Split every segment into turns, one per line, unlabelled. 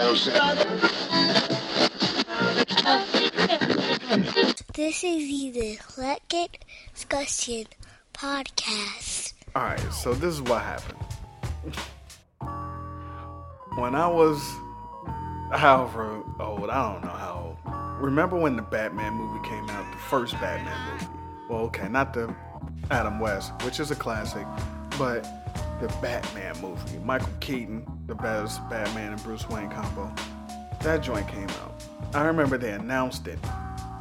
This is the Eclectic Discussion Podcast.
Alright, so this is what happened. when I was however old, I don't know how old. Remember when the Batman movie came out, the first Batman movie? Well, okay, not the Adam West, which is a classic, but the Batman movie. Michael Keaton, the best Batman and Bruce Wayne combo. That joint came out. I remember they announced it,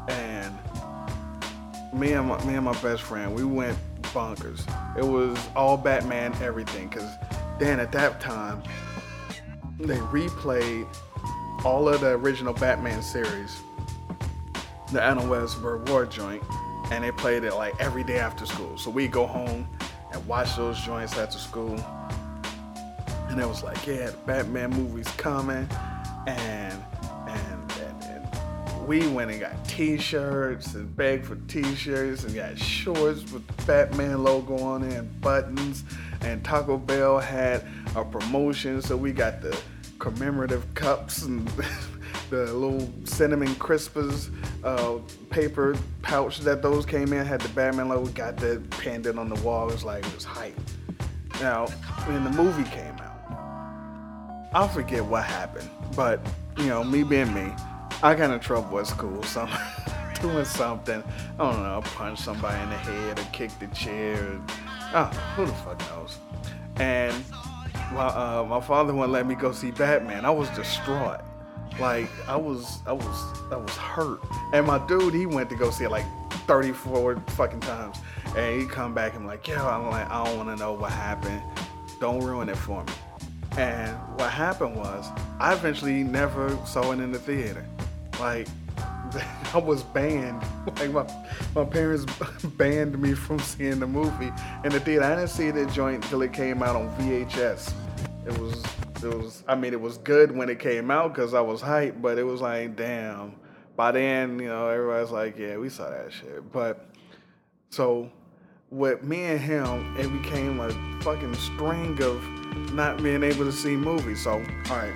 and me and my, me and my best friend, we went bonkers. It was all Batman, everything. Cause then at that time, they replayed all of the original Batman series, the Adam West Burt Ward joint, and they played it like every day after school. So we go home and watch those joints after school. And it was like, yeah, the Batman movie's coming, and and and, and we went and got T-shirts and begged for T-shirts and got shorts with the Batman logo on it and buttons. And Taco Bell had a promotion, so we got the commemorative cups and the little cinnamon crispers uh, paper pouch that those came in had the Batman logo. Got pinned in on the wall. It was like it was hype. Now, when the movie came out, I forget what happened, but you know, me being me, I got in trouble at school. So doing something, I don't know, punch somebody in the head or kick the chair. Oh, who the fuck knows? And my, uh, my father wouldn't let me go see Batman. I was distraught. Like I was, I was, I was hurt. And my dude, he went to go see it like 34 fucking times, and he come back and like, yo, I'm like, I don't want to know what happened. Don't ruin it for me. And what happened was, I eventually never saw it in the theater. Like I was banned. Like my my parents banned me from seeing the movie in the theater. I didn't see the joint until it came out on VHS. It was it was I mean it was good when it came out because I was hyped, but it was like damn. By then, you know, everybody's like, yeah, we saw that shit. But so with me and him, it became a fucking string of not being able to see movies. So all right,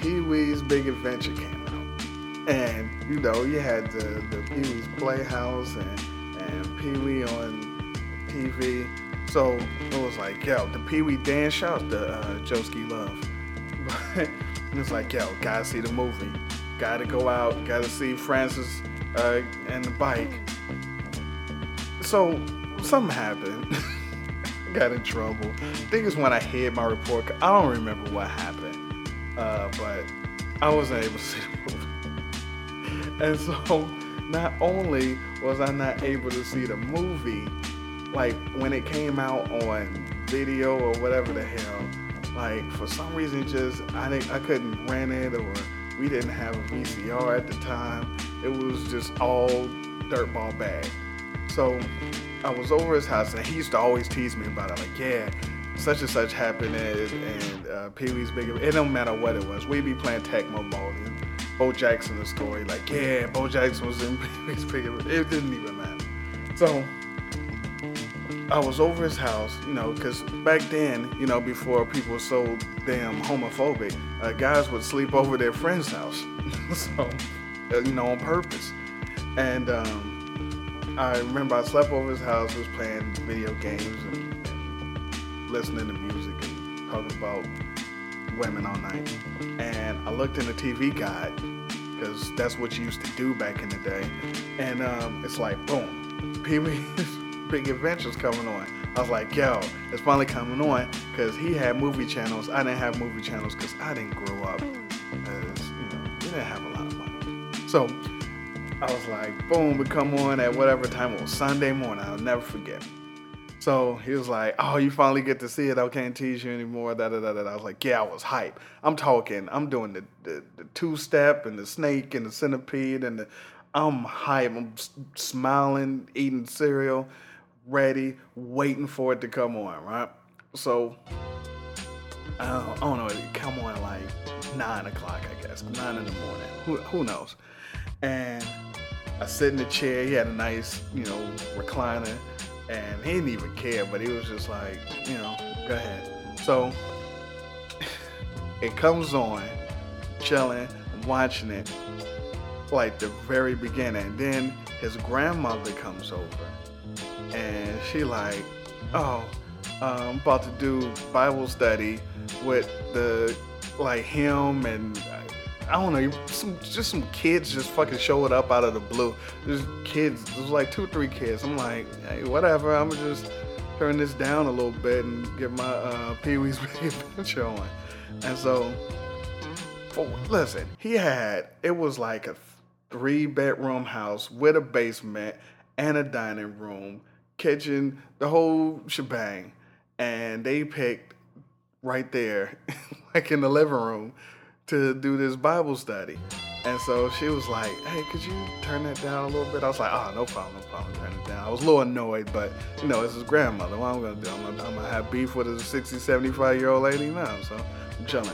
Pee Wee's Big Adventure came out, and you know you had the the Pee Wee's Playhouse and and Pee Wee on TV. So it was like, yo, the Pee Wee dance shout out to uh, Joeski Love. It was like, yo, gotta see the movie. Gotta go out, gotta see Francis uh, and the bike. So something happened. Got in trouble. I think it's when I hid my report. I don't remember what happened, uh, but I wasn't able to see the movie. And so, not only was I not able to see the movie, like when it came out on video or whatever the hell, like for some reason just I didn't I couldn't rent it or we didn't have a VCR at the time. It was just all dirtball bag. So I was over his house and he used to always tease me about it. Like, yeah, such and such happened and, uh, Pee Wee's Big. It don't matter what it was. We'd be playing Tecmo Bowl and Bo Jackson the story. Like, yeah, Bo Jackson was in Pee Wee's Big. It didn't even matter. So I was over his house, you know, because back then, you know, before people were so damn homophobic, uh, guys would sleep over their friend's house, so uh, you know, on purpose. And um, I remember I slept over his house, was playing video games and, and listening to music and talking about women all night. And I looked in the TV guide because that's what you used to do back in the day. And um, it's like, boom, Pee Wee's Big Adventures coming on. I was like, yo, it's finally coming on because he had movie channels. I didn't have movie channels because I didn't grow up as, you know, we didn't have a lot of money. So I was like, boom, we come on at whatever time. It was Sunday morning. I'll never forget. So he was like, "Oh, you finally get to see it. I can't tease you anymore." Da da da da. I was like, "Yeah, I was hype. I'm talking. I'm doing the the, the two step and the snake and the centipede and the. I'm hype. I'm smiling, eating cereal, ready, waiting for it to come on. Right. So I don't, I don't know. It come on like nine o'clock, I guess, nine in the morning. Who who knows? And I sit in the chair. He had a nice, you know, recliner, and he didn't even care. But he was just like, you know, go ahead. So it comes on, chilling, watching it, like the very beginning. Then his grandmother comes over, and she like, oh, I'm about to do Bible study with the like him and I don't know, some just some kids just fucking showed up out of the blue. There's kids, there's like two, or three kids. I'm like, hey, whatever. I'm just turn this down a little bit and get my uh, Pee Wee's Big Adventure on. And so, for, listen, he had it was like a three bedroom house with a basement and a dining room, kitchen, the whole shebang. And they picked right there, like in the living room, to do this Bible study. And so she was like, hey, could you turn that down a little bit? I was like, oh, no problem, no problem, turn it down. I was a little annoyed, but, you know, it's his grandmother. What am I'm going to do? I'm going to have beef with a 60, 75 year old lady now, so I'm chilling.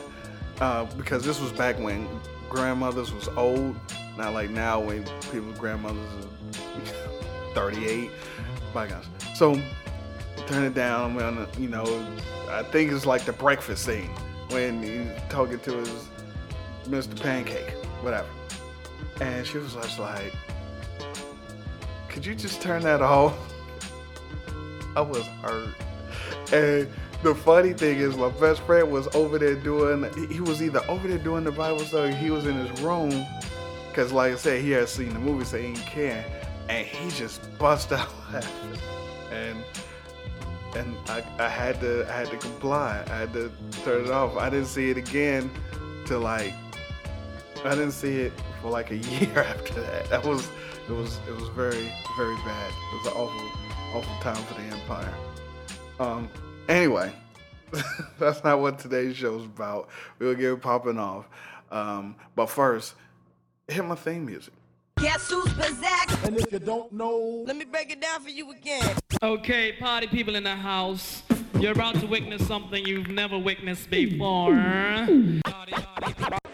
Uh, because this was back when grandmothers was old, not like now when people's grandmothers 38. My gosh. So turn it down. When, you know, I think it's like the breakfast scene when he's talking to his Mr. Pancake, whatever. And she was just like, could you just turn that off? I was hurt. And the funny thing is, my best friend was over there doing, he was either over there doing the Bible study, he was in his room, because like I said, he had seen the movie, so he didn't care. And he just bust out laughing. And and I, I had to I had to comply. I had to turn it off. I didn't see it again till like I didn't see it for like a year after that. That was it was it was very very bad. It was an awful awful time for the empire. Um. Anyway, that's not what today's show's about. We'll get it popping off. Um. But first, hit my theme music.
Guess who's back?
And if you don't know,
let me break it down for you again.
Okay, party people in the house. You're about to witness something you've never witnessed before.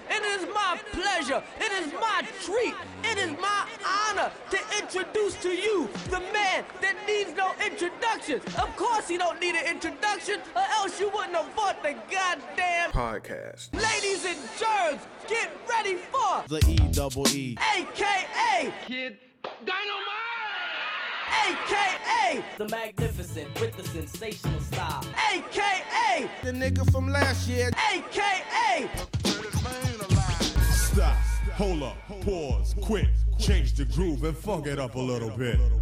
It is my pleasure, it is my treat, it is my honor to introduce to you the man that needs no introduction. Of course he don't need an introduction, or else you wouldn't have bought the goddamn
podcast.
Ladies and germs, get ready for
the E double E.
AKA
Kid Dynamite!
AKA
The magnificent with the sensational style.
AKA
The nigga from last year.
AKA
Stop. Hold up. Pause. quit, Change the groove and fuck it up a little bit.
Who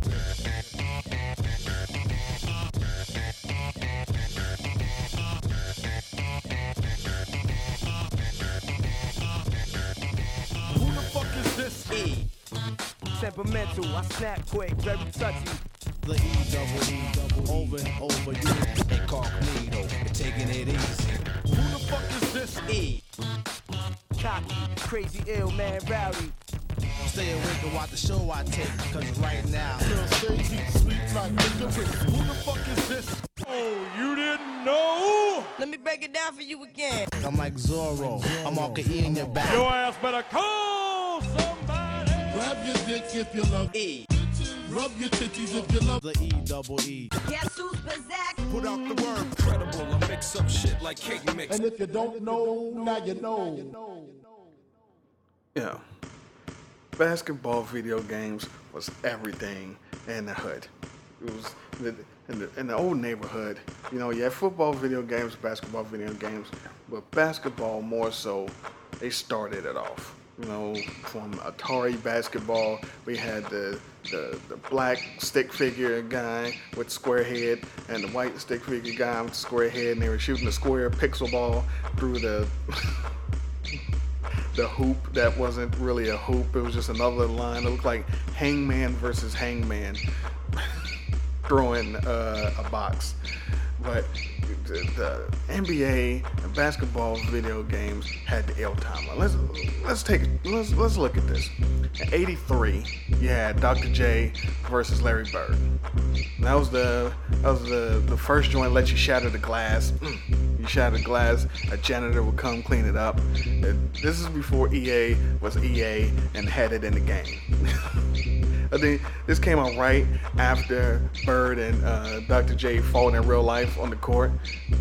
the fuck is this?
E.
Temperamental, I snap quick, very touchy.
The E double E double over and over. You
Incognito. Taking it easy.
who the fuck is this?
E.
Cocky, crazy, ill man, rowdy.
Stay awake and watch the show I take. Cause right now, who the fuck is this?
Oh, you didn't know?
Let me break it down for you again.
I'm like Zorro. I'm all E in your back.
Your ass better call somebody.
Grab your dick if you love
E.
Rub your titties if you love
The E double E.
Guess who's back?
Put out the word.
incredible. I mix up shit like cake mix.
And if you don't know, now you know.
Yeah. Basketball video games was everything in the hood. It was the, in the in the old neighborhood. You know, you had football video games, basketball video games, but basketball more so. They started it off. You know, from Atari basketball, we had the the, the black stick figure guy with square head and the white stick figure guy with square head, and they were shooting a square pixel ball through the the hoop that wasn't really a hoop. It was just another line. It looked like Hangman versus Hangman throwing uh, a box. But the, the NBA and basketball video games had the L timer. Let's let's take let's let's look at this. In '83, you had Dr. J versus Larry Bird. And that was the that was the the first joint let you shatter the glass. Mm. You shatter the glass, a janitor would come clean it up. This is before EA was EA and had it in the game. I think this came out right after Bird and uh, Dr. J fought in real life on the court.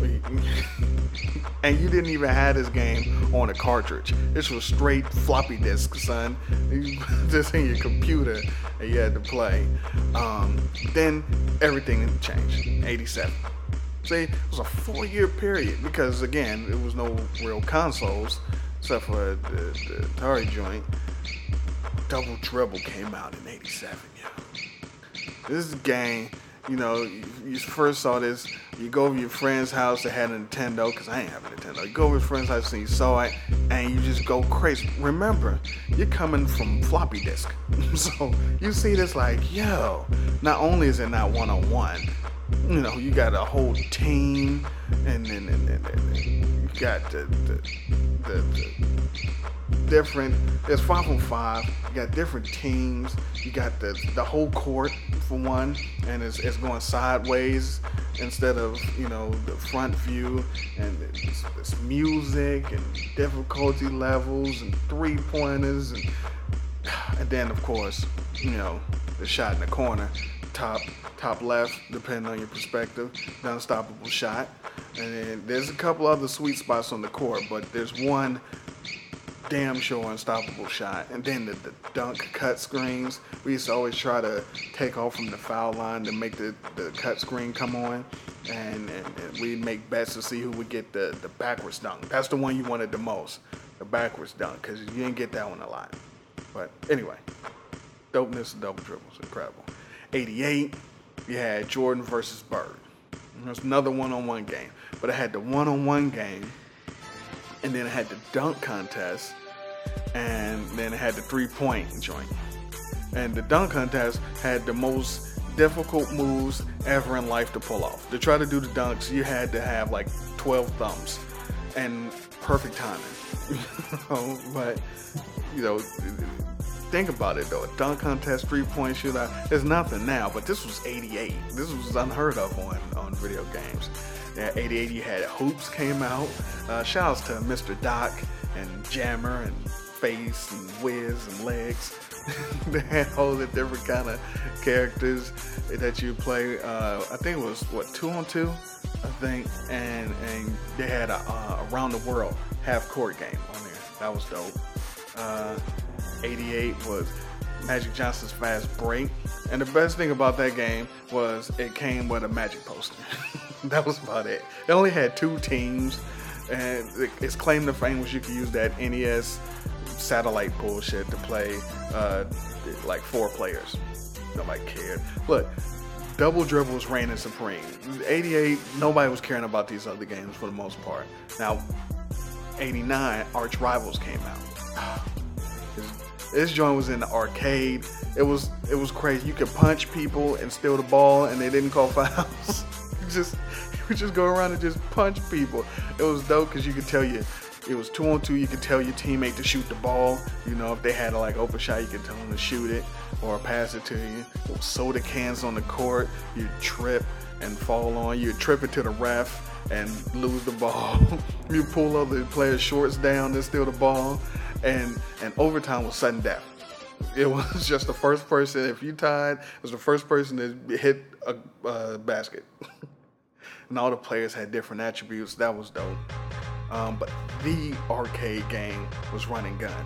and you didn't even have this game on a cartridge. This was straight floppy disk, son. You this in your computer and you had to play. Um, then everything changed. 87. See, it was a four-year period because again, there was no real consoles except for the, the Atari joint. Double Dribble came out in '87. Yeah. This game, you know, you, first saw this. You go over your friend's house that had a Nintendo, because I ain't have a Nintendo. You go over your friend's house and you saw it, and you just go crazy. Remember, you're coming from floppy disk. so you see this like, yo, not only is it not one on one, you know, you got a whole team, and then and, and, and, you got the, the, the, the different. It's five on five. You got different teams. You got the the whole court for one, and it's, it's going sideways instead of you know the front view, and it's, it's music and difficulty levels and three pointers, and and then of course you know the shot in the corner, top top left, depending on your perspective, the unstoppable shot. And then there's a couple other sweet spots on the court, but there's one damn sure unstoppable shot. And then the, the dunk cut screens. We used to always try to take off from the foul line to make the, the cut screen come on. And, and, and we'd make bets to see who would get the, the backwards dunk. That's the one you wanted the most, the backwards dunk, because you didn't get that one a lot. But anyway, dopeness of double dribbles, incredible. 88, you had Jordan versus Bird. There's another one-on-one game, but I had the one-on-one game, and then I had the dunk contest, and then I had the three-point joint. And the dunk contest had the most difficult moves ever in life to pull off. To try to do the dunks, you had to have like 12 thumbs and perfect timing. but you know, think about it though. A dunk contest, three point shootout, there's nothing now, but this was 88. This was unheard of on, on video games. Yeah, 88, you had Hoops came out. Uh, shouts to Mr. Doc and Jammer and Face and Wiz and Legs. they had all the different kind of characters that you play. Uh, I think it was, what, two on two? I think. And, and they had a uh, Around the World half court game on there. That was dope. Uh, 88 was Magic Johnson's Fast Break. And the best thing about that game was it came with a Magic poster. that was about it. It only had two teams, and its claim to fame was you could use that NES satellite bullshit to play uh, like four players. Nobody cared. Look, Double Dribble was reigning supreme. 88, nobody was caring about these other games for the most part. Now, 89, Arch Rivals came out. This joint was in the arcade. It was it was crazy. You could punch people and steal the ball, and they didn't call fouls. just would just go around and just punch people. It was dope because you could tell you it was two on two. You could tell your teammate to shoot the ball. You know, if they had a like open shot, you could tell them to shoot it or pass it to you. Was soda cans on the court. You'd trip and fall on. You'd trip it to the ref and lose the ball. you pull other players' shorts down and steal the ball and and overtime was sudden death. It was just the first person. If you tied, it was the first person to hit a, a basket. and all the players had different attributes. That was dope. Um, but the arcade game was Run and Gun.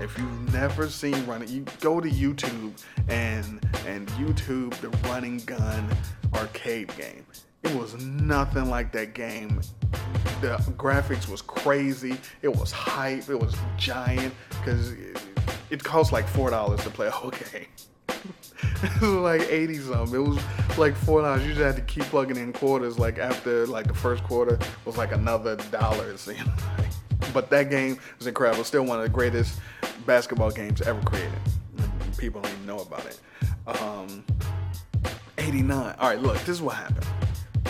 If you've never seen Running, you go to YouTube and and YouTube the Run and Gun arcade game. It was nothing like that game. The graphics was crazy. It was hype. It was giant because it, it cost like four dollars to play a whole game. It was like 80 something. It was like four dollars. You just had to keep plugging in quarters. Like after like the first quarter was like another dollar. It seemed. But that game was incredible. Still one of the greatest basketball games ever created. People don't even know about it. Um, 89. All right, look, this is what happened.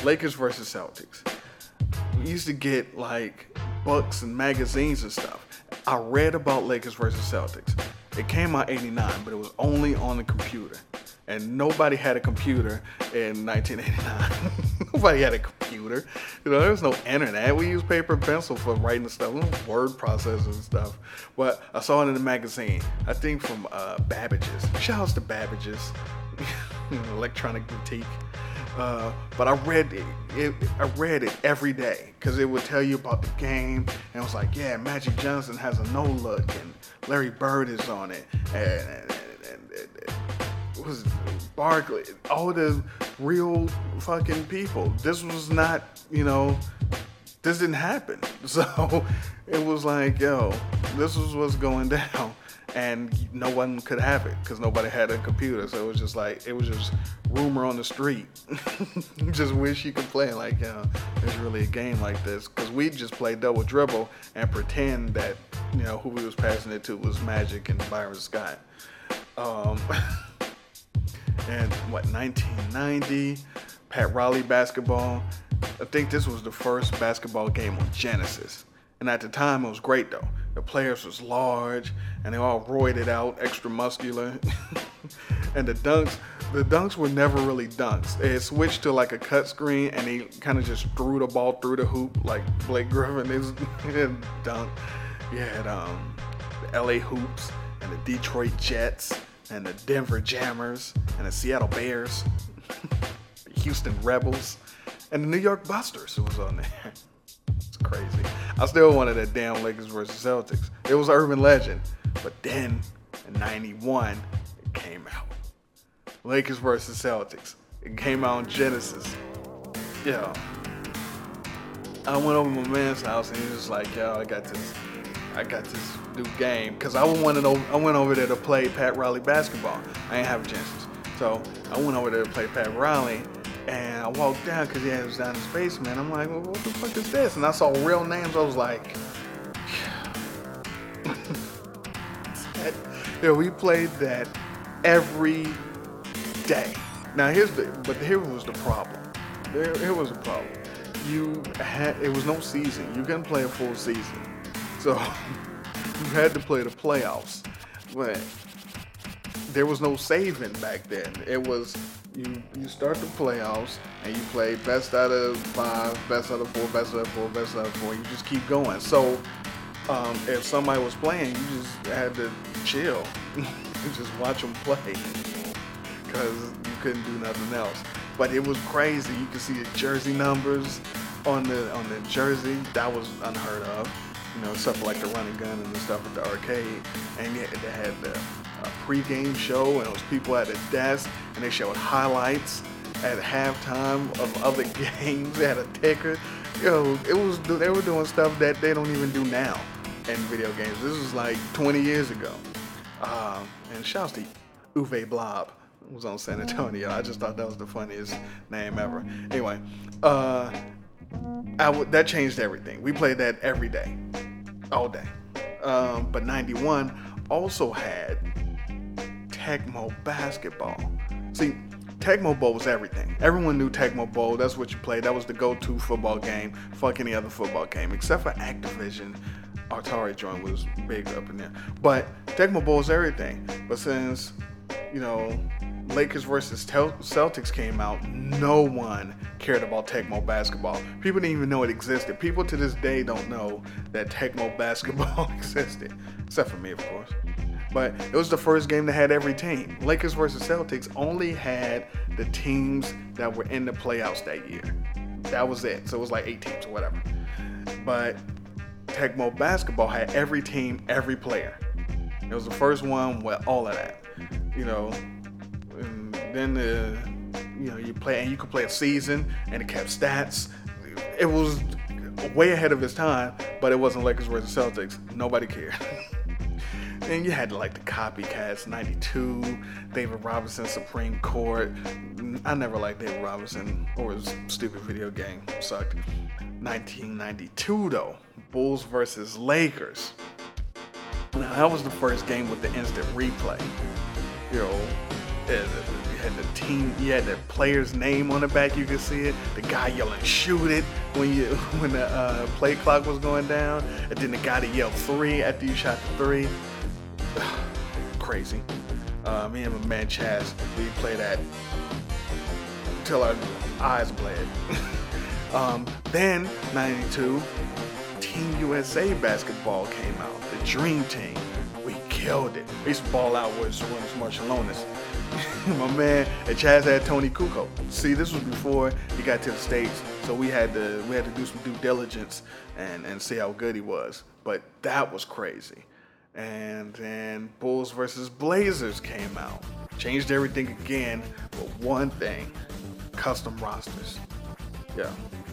Lakers versus Celtics. We used to get like books and magazines and stuff. I read about Lakers versus Celtics. It came out 89, but it was only on the computer. And nobody had a computer in 1989. nobody had a computer. You know, there was no internet. We used paper and pencil for writing stuff, word processors and stuff. But I saw it in the magazine. I think from uh, Babbage's. Shout outs to Babbage's. Electronic Boutique. Uh, but I read it, it, I read it every day because it would tell you about the game, and it was like, yeah, Magic Johnson has a no look, and Larry Bird is on it, and, and, and, and was Barkley, all the real fucking people. This was not, you know, this didn't happen. So it was like, yo, this is what's going down. And no one could have it because nobody had a computer. So it was just like, it was just rumor on the street. just wish you could play like, you know, there's really a game like this. Because we just play double dribble and pretend that, you know, who we was passing it to was Magic and Byron Scott. Um, and what, 1990, Pat Riley basketball. I think this was the first basketball game on Genesis. And at the time, it was great though. The players was large and they all roided out, extra muscular. and the dunks, the dunks were never really dunks. Had switched to like a cut screen and he kind of just threw the ball through the hoop like Blake Griffin is dunk. You had um, the LA Hoops and the Detroit Jets and the Denver Jammers and the Seattle Bears, the Houston Rebels, and the New York Busters who was on there. It's crazy. I still wanted that damn Lakers versus Celtics. It was urban legend. But then in 91, it came out. Lakers versus Celtics. It came out on Genesis. Yeah. I went over to my man's house and he was like, yo, I got this I got this new game. Cause I wanted to, I went over there to play Pat Riley basketball. I didn't have chances. So I went over there to play Pat Riley and I walked down because he was down in his basement. I'm like, well, what the fuck is this? And I saw real names. I was like, yeah, we played that every day. Now here's the, but here was the problem. There, here was the problem. You had, it was no season. You couldn't play a full season. So you had to play the playoffs. But there was no saving back then. It was you you start the playoffs and you play best out of five, best out of four, best out of four, best out of four. You just keep going. So um, if somebody was playing, you just had to chill, and just watch them play, because you couldn't do nothing else. But it was crazy. You could see the jersey numbers on the on the jersey. That was unheard of. You know, stuff like the running gun and the stuff at the arcade, and yet they had the a pregame show, and it was people at the desk, and they showed highlights at halftime of other games. They had a ticker. Yo, it was they were doing stuff that they don't even do now in video games. This was like 20 years ago. Um, and shouts to Uwe Blab was on San Antonio. I just thought that was the funniest name ever. Anyway, uh, that changed everything. We played that every day, all day. Um, but 91 also had Tecmo basketball. See, Tecmo Bowl was everything. Everyone knew Tecmo Bowl. That's what you played. That was the go-to football game. Fuck any other football game, except for Activision. Atari joint was big up in there. But Tecmo Bowl is everything. But since, you know, Lakers versus Tel- Celtics came out, no one cared about Tecmo basketball. People didn't even know it existed. People to this day don't know that Tecmo basketball existed, except for me, of course. But it was the first game that had every team. Lakers versus Celtics only had the teams that were in the playoffs that year. That was it. So it was like eight teams or whatever. But Tecmo basketball had every team, every player. It was the first one with all of that. You know, and then the you know you play and you could play a season and it kept stats. It was way ahead of its time, but it wasn't Lakers versus Celtics. Nobody cared. and you had like the copycats 92 david robinson supreme court. I never liked david robinson or his stupid video game. Sucked. 1992 though. Bulls versus lakers. Now that was the first game with the instant replay. You know you had the team you had the player's name on the back you could see it. The guy yelling shoot it when you when the uh, play clock was going down. And then the guy that yelled three after you shot the three crazy. Uh, me and my man Chaz, we play that till our eyes bled. um, then, 92, Team USA basketball came out, the Dream Team. We killed it. We used to ball out with Sarunas Marciulionis. My man and Chaz had Toni Kukoc. See, this was before he got to the States, so we had to we had to do some due diligence and, and see how good he was. But that was crazy. And then Bulls versus Blazers came out. Changed everything again, but one thing. Custom rosters. Yeah.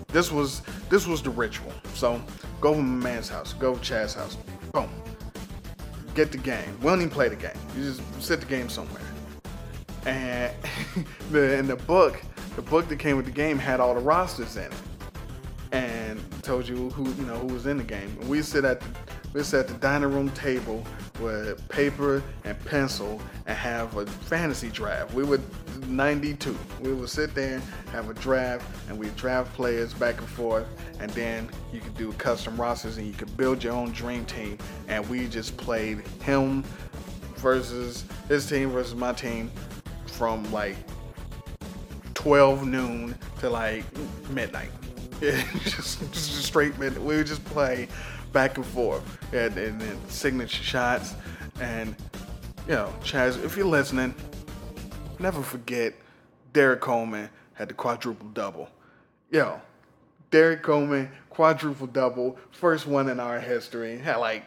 This was this was the ritual. So go to my man's house, go to Chaz's house. Boom. Get the game. We don't even play the game. You just set the game somewhere. And the in the book, the book that came with the game had all the rosters in it. And told you who you know who was in the game. We sit at the we sit at the dining room table with paper and pencil and have a fantasy draft. We would 92. We would sit there, have a draft, and we draft players back and forth, and then you could do custom rosters and you could build your own dream team. And we just played him versus his team versus my team from like 12 noon to like midnight. just, just straight midnight. We would just play back and forth, and, and then signature shots. And you know, Chaz, if you're listening, never forget Derrick Coleman had the quadruple double. Yo, Derrick Coleman quadruple double, first one in our history. Had like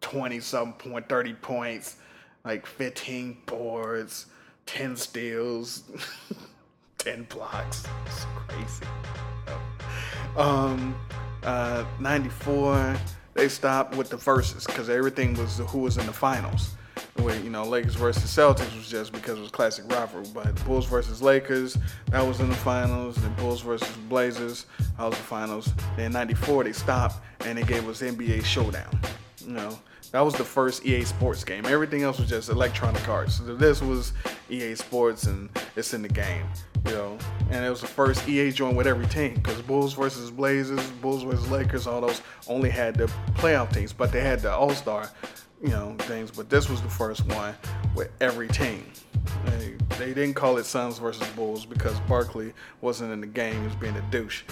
20 some point, 30 points, like 15 boards, 10 steals, 10 blocks. It's crazy. Um, uh, 94, they stopped with the verses because everything was who was in the finals. With, you know, Lakers versus Celtics was just because it was classic rivalry. But Bulls versus Lakers, that was in the finals. Then Bulls versus Blazers, that was the finals. Then 94, they stopped and they gave us NBA Showdown. You know, that was the first EA Sports game. Everything else was just electronic arts. So this was EA Sports and it's in the game, you know. And it was the first EA joint with every team because Bulls versus Blazers, Bulls versus Lakers, all those only had the playoff teams, but they had the All Star, you know, things. But this was the first one with every team. They, they didn't call it Suns versus Bulls because Barkley wasn't in the game; he was being a douche.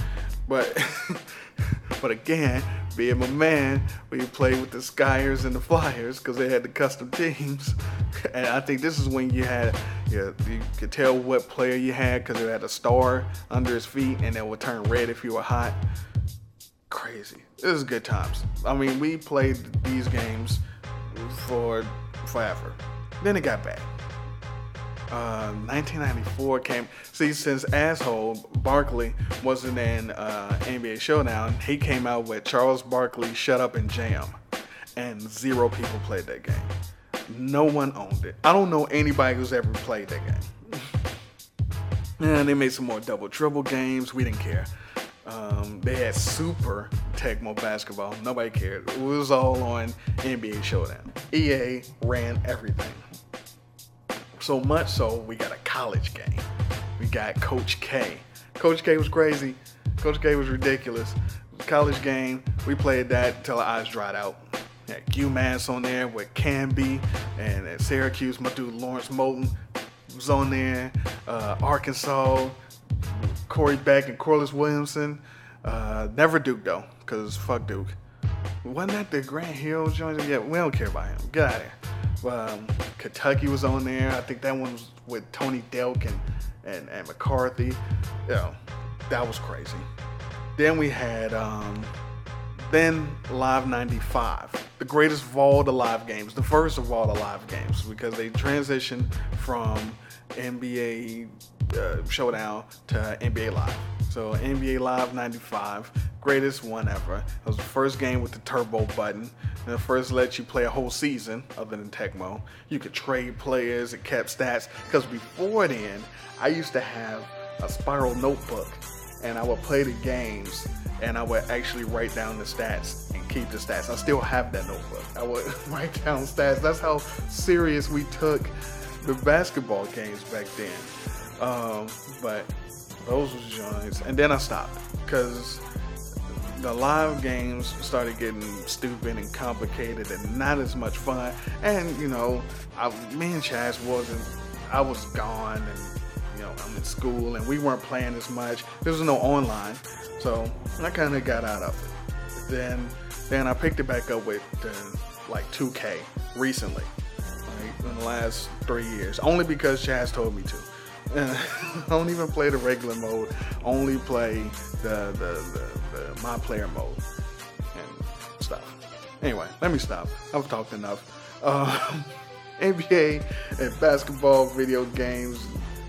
But but again, being my man, we played with the Skyers and the Flyers because they had the custom teams. And I think this is when you had, you, you could tell what player you had because it had a star under his feet and it would turn red if you were hot. Crazy. This is good times. I mean, we played these games for forever. Then it got bad. Uh, 1994 came. See, since asshole Barkley wasn't in uh, NBA Showdown, he came out with Charles Barkley, Shut Up and Jam, and zero people played that game. No one owned it. I don't know anybody who's ever played that game. and they made some more double triple games. We didn't care. Um, they had Super Tecmo basketball. Nobody cared. It was all on NBA Showdown. EA ran everything. So much so, we got a college game. We got Coach K. Coach K was crazy. Coach K was ridiculous. College game, we played that until our eyes dried out. Had UMass on there with Camby and at Syracuse, my dude Lawrence Moten was on there. Uh, Arkansas, Corey Beck and Corliss Williamson. Uh, never Duke though, because fuck Duke. Wasn't that the Grant Hill joint? Yeah, we don't care about him. Get out of here. Um, Kentucky was on there. I think that one was with Tony Delk and, and, and McCarty. Yeah, that was crazy. Then we had um, then Live 95, the greatest of all the live games, the first of all the live games, because they transitioned from NBA uh, Showdown to NBA Live. So NBA Live 95, greatest one ever. It was the first game with the turbo button. And the first let you play a whole season other than Tecmo. You could trade players, it kept stats. Because before then, I used to have a spiral notebook and I would play the games and I would actually write down the stats and keep the stats. I still have that notebook. I would write down stats. That's how serious we took the basketball games back then. Um, but those was joints, and then I stopped because the live games started getting stupid and complicated and not as much fun. And you know, I, me and Chaz wasn't. I was gone, and you know, I'm in school, and we weren't playing as much. There was no online, so I kind of got out of it. Then, then I picked it back up with the like 2K recently, in the last three years, only because Chaz told me to. I don't even play the regular mode. Only play the the, the, the my player mode and stuff. Anyway, let me stop. I've talked enough. Um, NBA and basketball video games.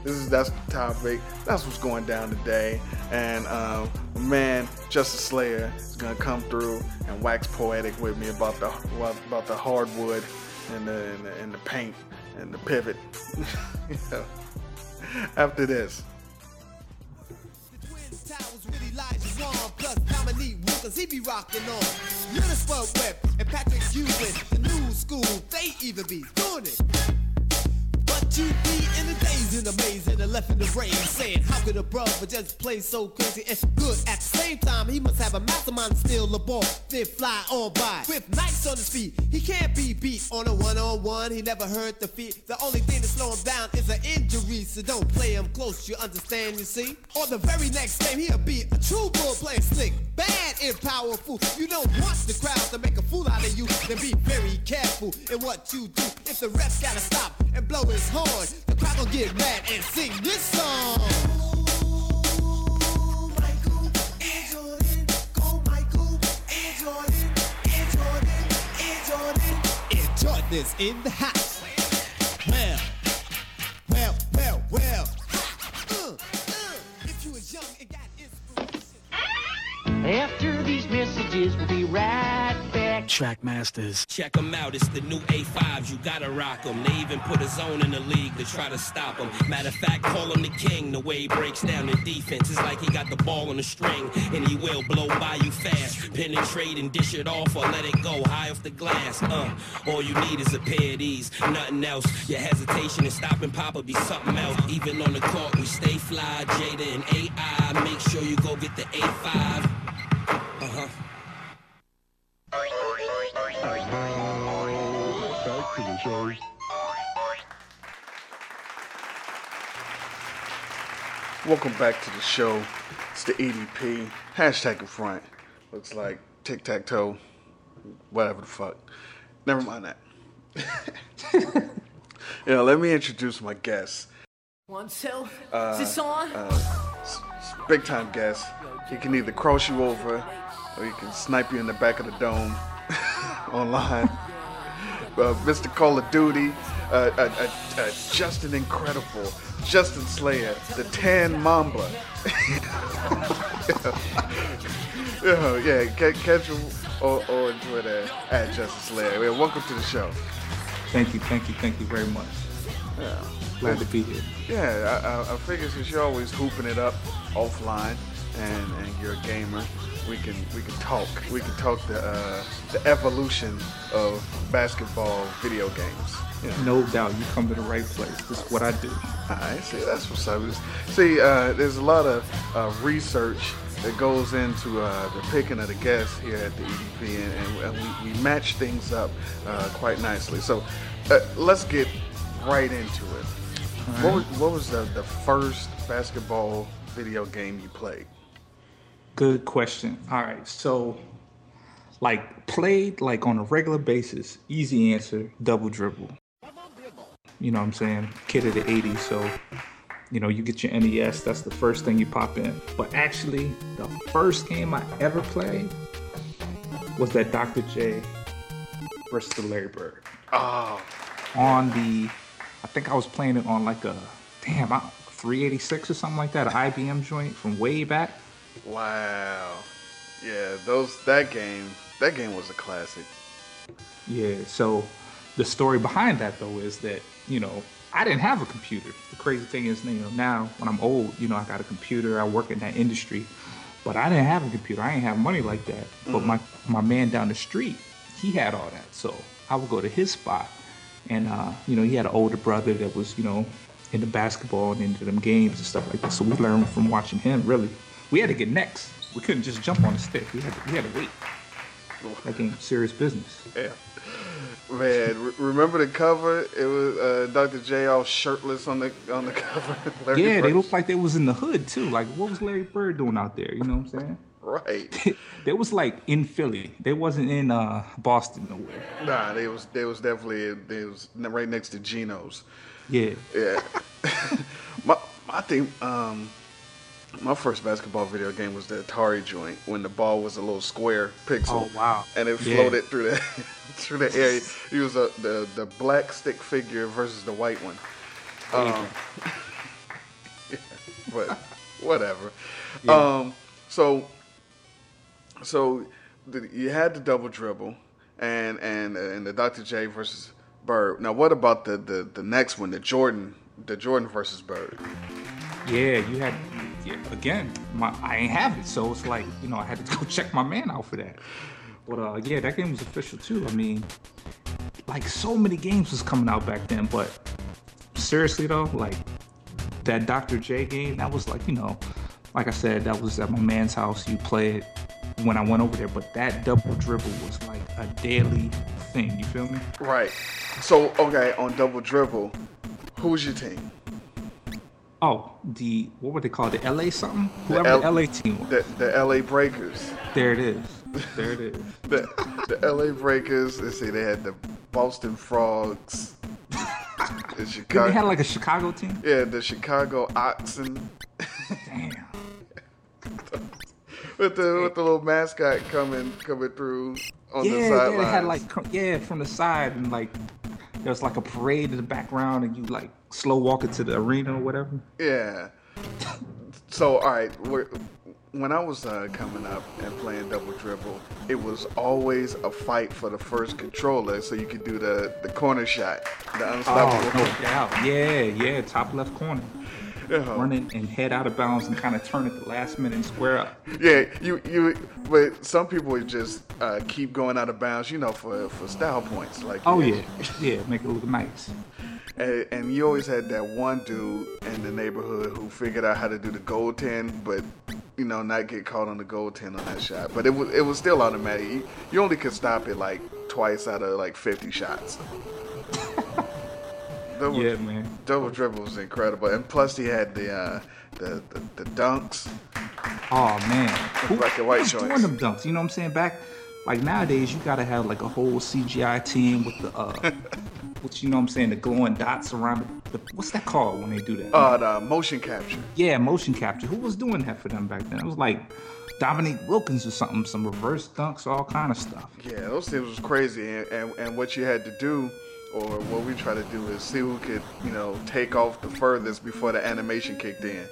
This is that's the topic. That's what's going down today. And um, man, Justin Slayer is gonna come through and wax poetic with me about the about the hardwood and the and the, and the paint and the pivot. yeah. After this.
He be rocking on. And Patrick Ewing, the new school, they even be doing it. Be in the days in the maze and the left in the rain, saying, How could a brother just play so crazy and good? At the same time, he must have a mastermind to steal the ball, then fly on by. With nights on his feet, he can't be beat on a one on one. He never hurt the feet. The only thing to slow him down is an injury, so don't play him close, you understand, you see? Or the very next game, he'll be a true bull playing slick, bad and powerful. You don't want the crowd to make a fool out of you, then be very careful in what you do. If the refs gotta stop and blow his horn, the crowd will get mad and sing this song. Jordan's in the house. Well, well, well, well.
After these messages, we'll be right back.
Trackmasters.
Check them out, it's the new A5s, you gotta rock them. They even put a zone in the league to try to stop him. Matter of fact, call him the king. The way he breaks down the defense is like he got the ball on the string, and he will blow by you fast. Penetrate and dish it off or let it go high off the glass. Uh, all you need is a pair of these, nothing else. Your hesitation in stopping Papa be something else. Even on the court, we stay fly, Jada and AI. Make sure you go get the A5.
Welcome back to the show. It's the EDP. Hashtag in front. Looks like tic tac toe. Whatever the fuck. Never mind that. yeah, let me introduce my guest.
One, cell.
Uh,
Is this on?
uh, big time guest. He can either cross you over or he can snipe you in the back of the dome online. Uh, Mr. Call of Duty, uh, uh, uh, uh, Justin Incredible, Justin Slayer, the Tan Mamba. yeah, yeah, ca- catch him or, or Twitter at Justin Slayer. Yeah, welcome to the show.
Thank you, thank you, thank you very much.
Yeah.
Glad to be here.
Yeah, I, I, I figure since you're always hooping it up offline, and, and you're a gamer, we can we can talk. We can talk the uh, the evolution of basketball video games. You know.
No doubt, you come to the right place. This is what I do.
I see. That's what's up. See, uh, there's a lot of uh, research that goes into uh, the picking of the guests here at the EDP, and, and, we, we match things up uh, quite nicely. So uh, let's get right into it. What was, what was the, the first basketball video game you played?
Good question. All right, so like played like on a regular basis. Easy answer: double dribble. You know what I'm saying? Kid of the '80s, so you know you get your NES. That's the first thing you pop in. But actually, the first game I ever played was that Dr. J versus the Larry Bird.
Oh,
on the, I think I was playing it on like a damn I- 386 or something like that, an IBM joint from way back.
Wow. Yeah, those that game that game was a classic.
Yeah, so the story behind that though is that, you know, I didn't have a computer. The crazy thing is, you know, now when I'm old, you know, I got a computer, I work in that industry, but I didn't have a computer. I ain't have money like that. But my my man down the street, he had all that. So I would go to his spot and uh, you know, he had an older brother that was, you know, into basketball and into them games and stuff like that. So we learned from watching him really. We had to get next. We couldn't just jump on the stick. We had to, we had to wait. That game serious business.
Yeah. Man, re- remember the cover? It was uh, Dr. J all shirtless on the on the cover. Larry
yeah, they
Bird.
looked like they was in the hood too. Like, what was Larry Bird doing out there? You know what I'm saying?
right.
they was like in Philly. They wasn't in uh, Boston nowhere.
Nah, they was they was definitely they was right next to Geno's.
Yeah.
Yeah. my I think um my first basketball video game was the Atari joint when the ball was a little square pixel.
Oh, wow.
And it
Yeah.
floated through the through the air. It was a, the the black stick figure versus the white one. Um, yeah, but whatever.
Yeah.
Um, so so the, you had the double dribble and and and the Dr. J versus Bird. Now what about the the, the next one, the Jordan the Jordan versus Bird?
Yeah, you had yeah, again. My I ain't have it, so it's like you know I had to go check my man out for that. But uh, yeah, that game was official too. I mean, like so many games was coming out back then. But seriously though, like that Dr. J game, that was like you know, like I said, that was at my man's house. You play it when I went over there. But that double dribble was like a daily thing. You feel me?
Right. So okay, on double dribble, who's your team?
Oh, the what would they call it? the LA something?
The
Whoever
L-
the LA team was.
The the LA Breakers.
There it is. There it is.
The the LA Breakers. Let's see, they had the Boston Frogs. the Chicago.
they had like a Chicago team?
yeah, the Chicago Oxen.
Damn.
with the with the little mascot coming coming through on
yeah,
the
yeah, they had like yeah from the side and like there was like a parade in the background and you like slow walking to the arena or whatever.
Yeah. So, all right, we're, when I was uh, coming up and playing double dribble, it was always a fight for the first controller, so you could do the the corner shot, the unstoppable.
Oh, no doubt. Yeah, yeah, top left corner.
Yeah.
Running and head out of bounds and kind of turn at the last minute and square up.
Yeah, you you, but some people would just uh, keep going out of bounds, you know, for for style points. Like,
Oh yeah, yeah, make it look nice.
And, and you always had that one dude in the neighborhood who figured out how to do the goaltend, but you know, not get caught on the goaltend on that shot. But it was it was still automatic. You, you only could stop it like twice out of like 50 shots. double,
Yeah, man.
Double dribble was incredible, and plus he had the uh, the, the the dunks.
Oh man, who,
black and
who
white
was doing them dunks? You know what I'm saying? Back like nowadays, you gotta have like a whole CGI team with the uh, which you know what I'm saying, the glowing dots around the, the what's that called when they do that?
Uh, the motion capture.
yeah, motion capture. Who was doing that for them back then? It was like Dominique Wilkins or something, some reverse dunks, all kind of stuff.
Yeah, those things was crazy, and, and and what you had to do, or what we try to do, is see who could, you know, take off the furthest before the animation kicked in.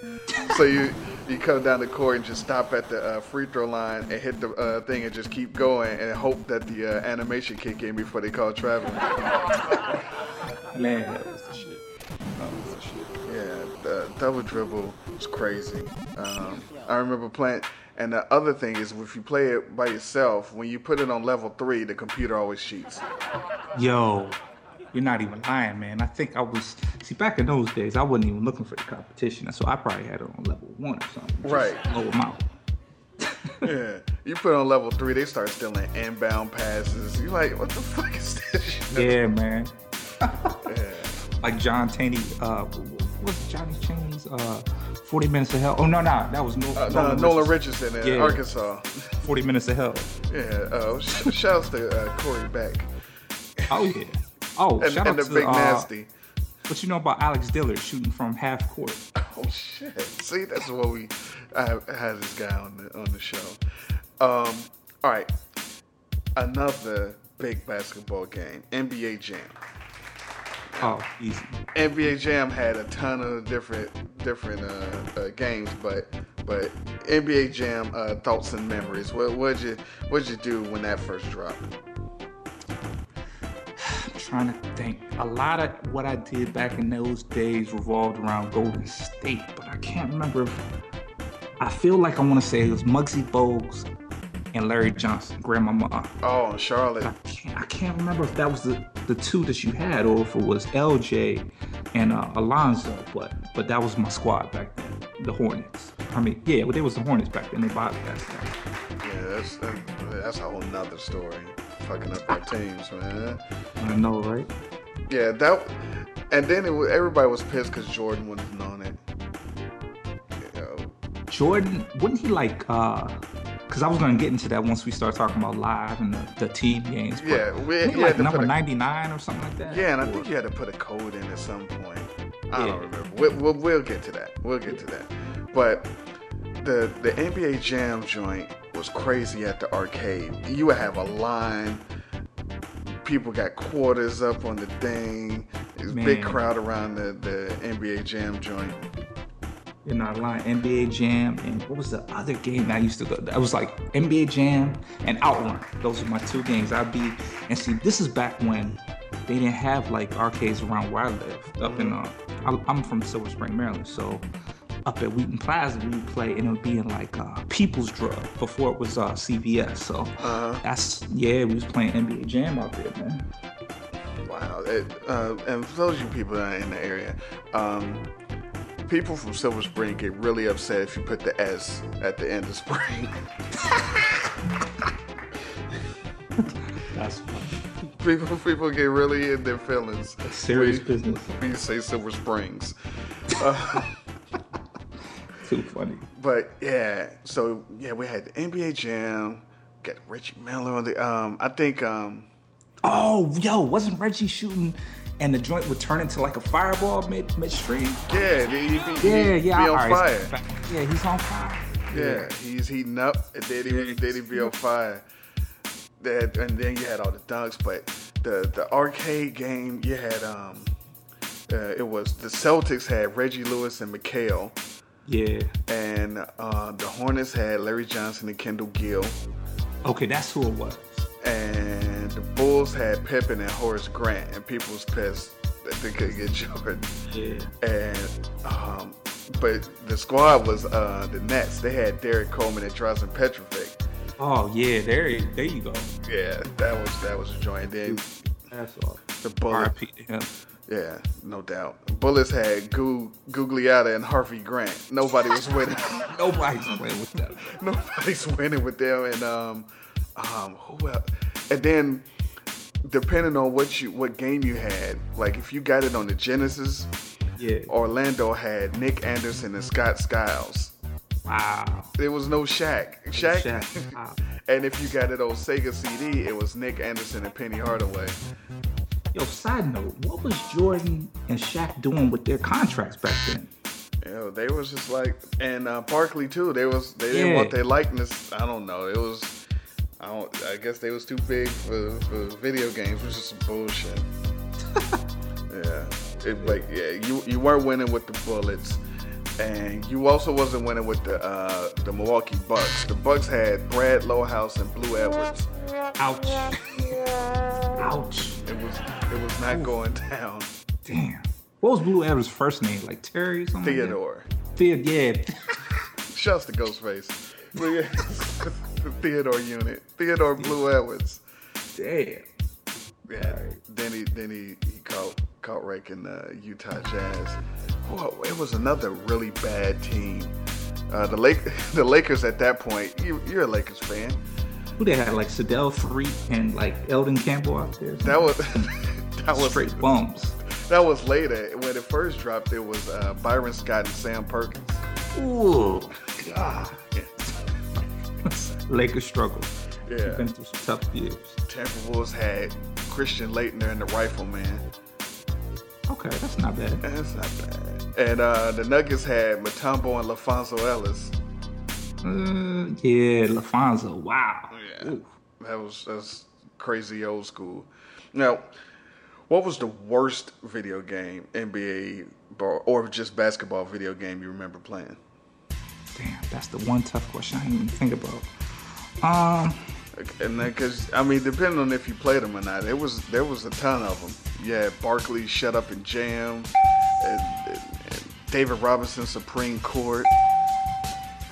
so you you come down the court and just stop at the uh, free throw line and hit the uh, thing and just keep going and hope that the uh, animation kick in before they call traveling.
Man, that was the shit. That was the shit.
Yeah, the double dribble was crazy. Um, I remember playing. And the other thing is, if you play it by yourself, when you put it on level three, the computer always cheats.
Yo, you're not even lying, man. I think I was see back in those days. I wasn't even looking for the competition, so I probably had it on level one or something.
Right.
Low out.
yeah, you put it on level three, they start stealing inbound passes. You're like, what the fuck is this?
Yeah, man.
Yeah.
Like John Chaney. Uh, what's Johnny Chaney's? Uh, 40 minutes of hell. Oh no, no, that was no,
Uh, no, Nolan Richardson in
Yeah.
Arkansas.
40 minutes of hell.
Yeah, uh, sh- shouts to uh, Corey Beck.
Oh yeah. Oh,
And-
shout
and
out
the
to
Big
uh,
Nasty.
What you know about Alex Dillard shooting from half court?
Oh shit! See, that's what we I had this guy on the on the show. Um, all right, another big basketball game, NBA Jam.
Oh, easy.
NBA Jam had a ton of different different uh, uh, games, but but NBA Jam uh, thoughts and memories. What what'd you what'd you do when that first dropped?
I'm trying to think. A lot of what I did back in those days revolved around Golden State, but I can't remember. I feel like I want to say it was Muggsy Bogues and Larry Johnson, Grandmama.
Oh, Charlotte.
I can't, I can't remember if that was the, the two that you had or if it was LJ and uh, Alonzo, but but that was my squad back then, the Hornets. I mean, yeah, well, they was the Hornets back then. They bypassed that.
Yeah, that's that, that's a whole nother story. Fucking up our teams, man.
I know, right?
Yeah, that. And then it, everybody was pissed because Jordan wasn't on it. You know,
Jordan, wouldn't he like uh because I was gonna get into that once we start talking about live and the, the team games. but
Yeah, we- had
like
to
number 99 or something like that.
Yeah, and I think you had to put a code in at some point. I
Yeah.
don't remember. We'll, we'll, we'll get to that. We'll get to that. But the the NBA Jam joint was crazy at the arcade. You would have a line. People got quarters up on the thing. There's a big crowd around the, the NBA Jam joint.
You're not lying. NBA Jam and what was the other game that I used to go? That was like NBA Jam and Outrun. Those were my two games. I'd be and see. This is back when they didn't have like arcades around where I live. Up in uh, I- I'm from Silver Spring, Maryland, so up at Wheaton Plaza we would play and it would be in like uh, People's Drug before it was uh, CVS. So that's yeah, we was playing NBA Jam out there, man.
Wow. It, uh, and for those of you people that are in the area, um, people from Silver Spring get really upset if you put the S at the end of spring.
That's funny.
People, people get really in their feelings.
Serious
when-
business.
When you say Silver Springs. Uh,
Too funny.
but yeah, so yeah, we had the NBA Jam, got Reggie Miller on the. Um, I think um,
Oh, yo, wasn't Reggie shooting and the joint would turn into like a fireball mid midstream?
yeah, he, he, be-
Yeah,
he
yeah.
be on
alright.
fire.
Yeah, he's on fire.
Yeah, he's heating up, and then he then he be on fire. That and then you had all the dunks, but the the arcade game you had um, uh, it was the Celtics had Reggie Lewis and McHale,
Yeah.
and uh, the Hornets had Larry Johnson and Kendall Gill,
Okay, that's who it was.
and the Bulls had Pippen and Horace Grant, and people was pissed that they couldn't get Jordan.
Yeah.
And um, but the squad was uh, the Nets. They had Derrick Coleman and Drazen Petrovic.
Oh yeah, there there you go.
Yeah, that was that was a joint. Then
That's all.
the bullet.
RIP him.
Yeah, no doubt. Bullets had Gu- Gugliotta and Harvey Grant. Nobody was winning.
Nobody's winning with them.
Nobody's winning with them. And um, um, who else? And then depending on what you what game you had, like if you got it on the Genesis,
Yeah.
Orlando had Nick Anderson and Scott Skiles.
Wow.
There was no Shaq. Shaq.
Shaq. Wow.
and if you got it on Sega CD, it was Nick Anderson and Penny Hardaway.
Yo, side note, what was Jordan and Shaq doing with their contracts back then?
Know, they was just like, and uh, Barkley too. They was they didn't
Yeah.
want their likeness. I don't know. It was, I don't. I guess they was too big for, for video games, which is some bullshit. yeah, it like yeah, you you weren't winning with the Bullets, and you also wasn't winning with the uh, the Milwaukee Bucks. The Bucks had Brad Lohaus and Blue Edwards.
Ouch. Ouch.
It was it was not going down.
Damn. What was Blue Edwards' first name? Like Terry or something? like?
Theodore.
Theodore. Yeah.
Shouts to Ghostface. But the Theodore unit. Theodore Blue Edwards.
Damn.
Yeah. Then he then he, he caught caught wrecking the Utah Jazz. Whoa, it was another really bad team. Uh, the Lake the Lakers at that point. You, you're a Lakers fan.
Who they had? Like Sedale Threatt and like Elden Campbell out there.
That was that was
straight bums.
That was later. When it first dropped, it was uh, Byron Scott and Sam Perkins.
Ooh. God. Lakers struggle.
Yeah.
Been through some tough years.
Tampa Wolves had Christian Laettner and the Rifleman.
Okay, that's not bad.
That's not bad. And uh, the Nuggets had Mutombo and LaFonso Ellis.
Uh, yeah, LaFonso. Wow.
Yeah, that was that's crazy old school. Now, what was the worst video game NBA or just basketball video game you remember playing?
Damn, that's the one tough question I didn't even think about. Um,
And then because I mean, depending on if you played them or not, it was there was a ton of them. Yeah, Barkley, Shut Up and Jam, and, and, and David Robinson, Supreme Court,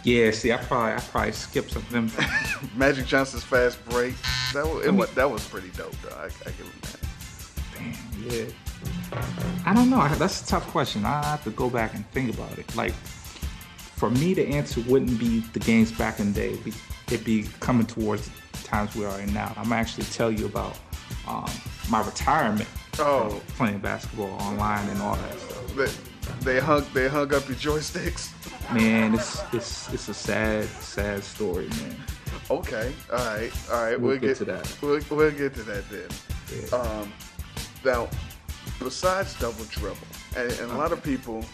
yeah. See, I probably I probably skipped some of them.
Magic Johnson's Fast Break. That was, it that was pretty dope though. I, I give him that.
Damn, yeah. I don't know. That's a tough question. I have to go back and think about it. Like, for me, the answer wouldn't be the games back in the day. It'd be, coming towards times we are in now. I'm gonna actually tell you about um, my retirement.
Oh.
playing basketball online and all that stuff.
They, they hung they hung up your joysticks.
Man, it's it's it's a sad, sad story, man.
Okay. All right. All right.
We'll
We'll,
get
get,
to that.
We'll, we'll get to that then.
Yeah.
Um, now, besides double dribble, and, and a lot of people,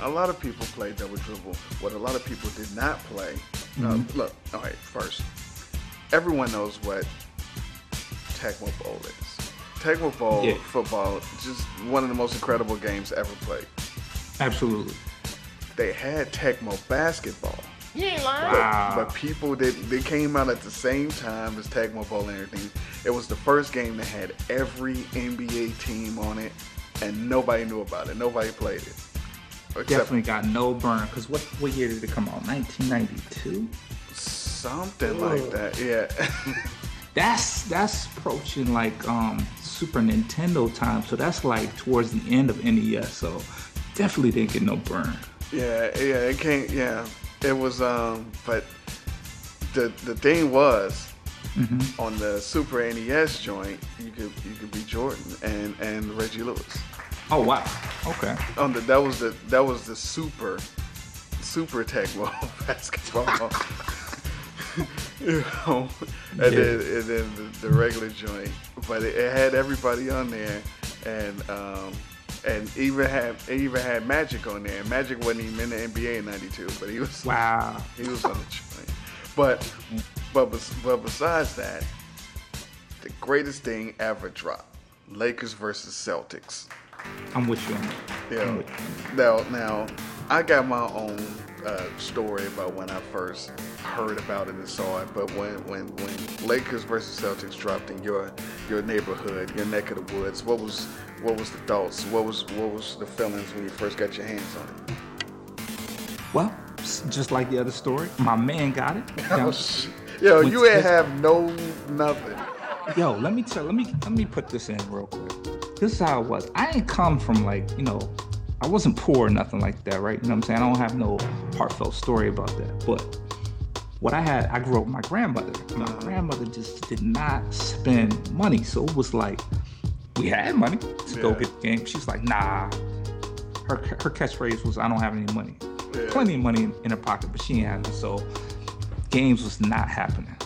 a lot of people play double dribble. What a lot of people did not play. Uh,
Mhm.
look. All right. First, everyone knows what Tecmo Bowl is. Tecmo Bowl
Yeah.
football, just one of the most incredible games ever played.
Absolutely.
They had Tecmo basketball.
You ain't lying.
But, but people did they came out at the same time as Tecmo Bowl and everything. It was the first game that had every NBA team on it, and nobody knew about it. Nobody played it. Except
Definitely got no burn. Cause what what year did it come out? 1992.
something like that. Yeah.
That's that's approaching like um Super Nintendo time. So that's like towards the end of NES. So definitely didn't get no burn.
yeah, yeah, it came yeah. It was um but the the thing was
Mhm.
on the Super NES joint, you could you could be Jordan and and Reggie Lewis.
Oh wow. Okay.
On the that was the that was the super super Tecmo basketball. you know, and
Yeah.
then and then the, the regular joint, but it, it had everybody on there, and um and even had it even had Magic on there. Magic wasn't even in the NBA in '92, but he was
Wow.
he was on the joint. But but but besides that, the greatest thing ever dropped: Lakers versus Celtics.
I'm with you on that.
Yeah.
with you.
Now, now, I got my own uh, story about when I first heard about it and saw it. But when when when Lakers versus Celtics dropped in your your neighborhood, your neck of the woods, what was what was the thoughts? What was what was the feelings when you first got your hands on it?
Well, just like the other story, my man got it.
Oh,
Now,
shit. Yo, you ain't have no nothing.
Yo, let me tell let me let me put this in real quick. This is how it was. I ain't come from like, you know, I wasn't poor or nothing like that, right? You know what I'm saying? I don't have no heartfelt story about that. But what I had, I grew up with my grandmother. My grandmother just did not spend money. So it was like we had money to go get the game. She's like, nah. Her her catchphrase was, I don't have any money.
Yeah.
Plenty of money in, in her pocket, but she ain't had it. So games was not happening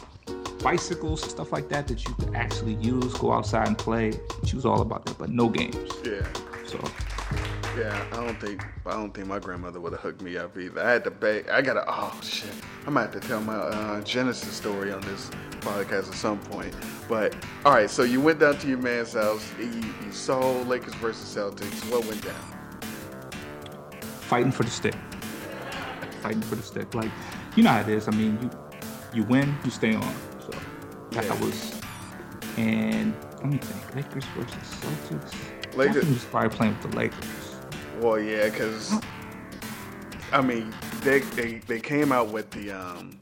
bicycles, and stuff like that that you could actually use, go outside and play. She was all about that, but no games.
Yeah.
So
Yeah, I don't think I don't think my grandmother would have hooked me up either. I had to beg. I gotta. Oh shit! I might have to tell my uh, Genesis story on this podcast at some point. But all right, so you went down to your man's house. You, you saw Lakers versus Celtics. What went down?
fighting for the stick. Fighting for the stick. Like, you know how it is. I mean, you you win, you stay on. That
Yeah.
was and let me think. Lakers versus Celtics.
Lakers-
was probably playing with the Lakers.
Well, yeah, because I mean, they, they they came out with the um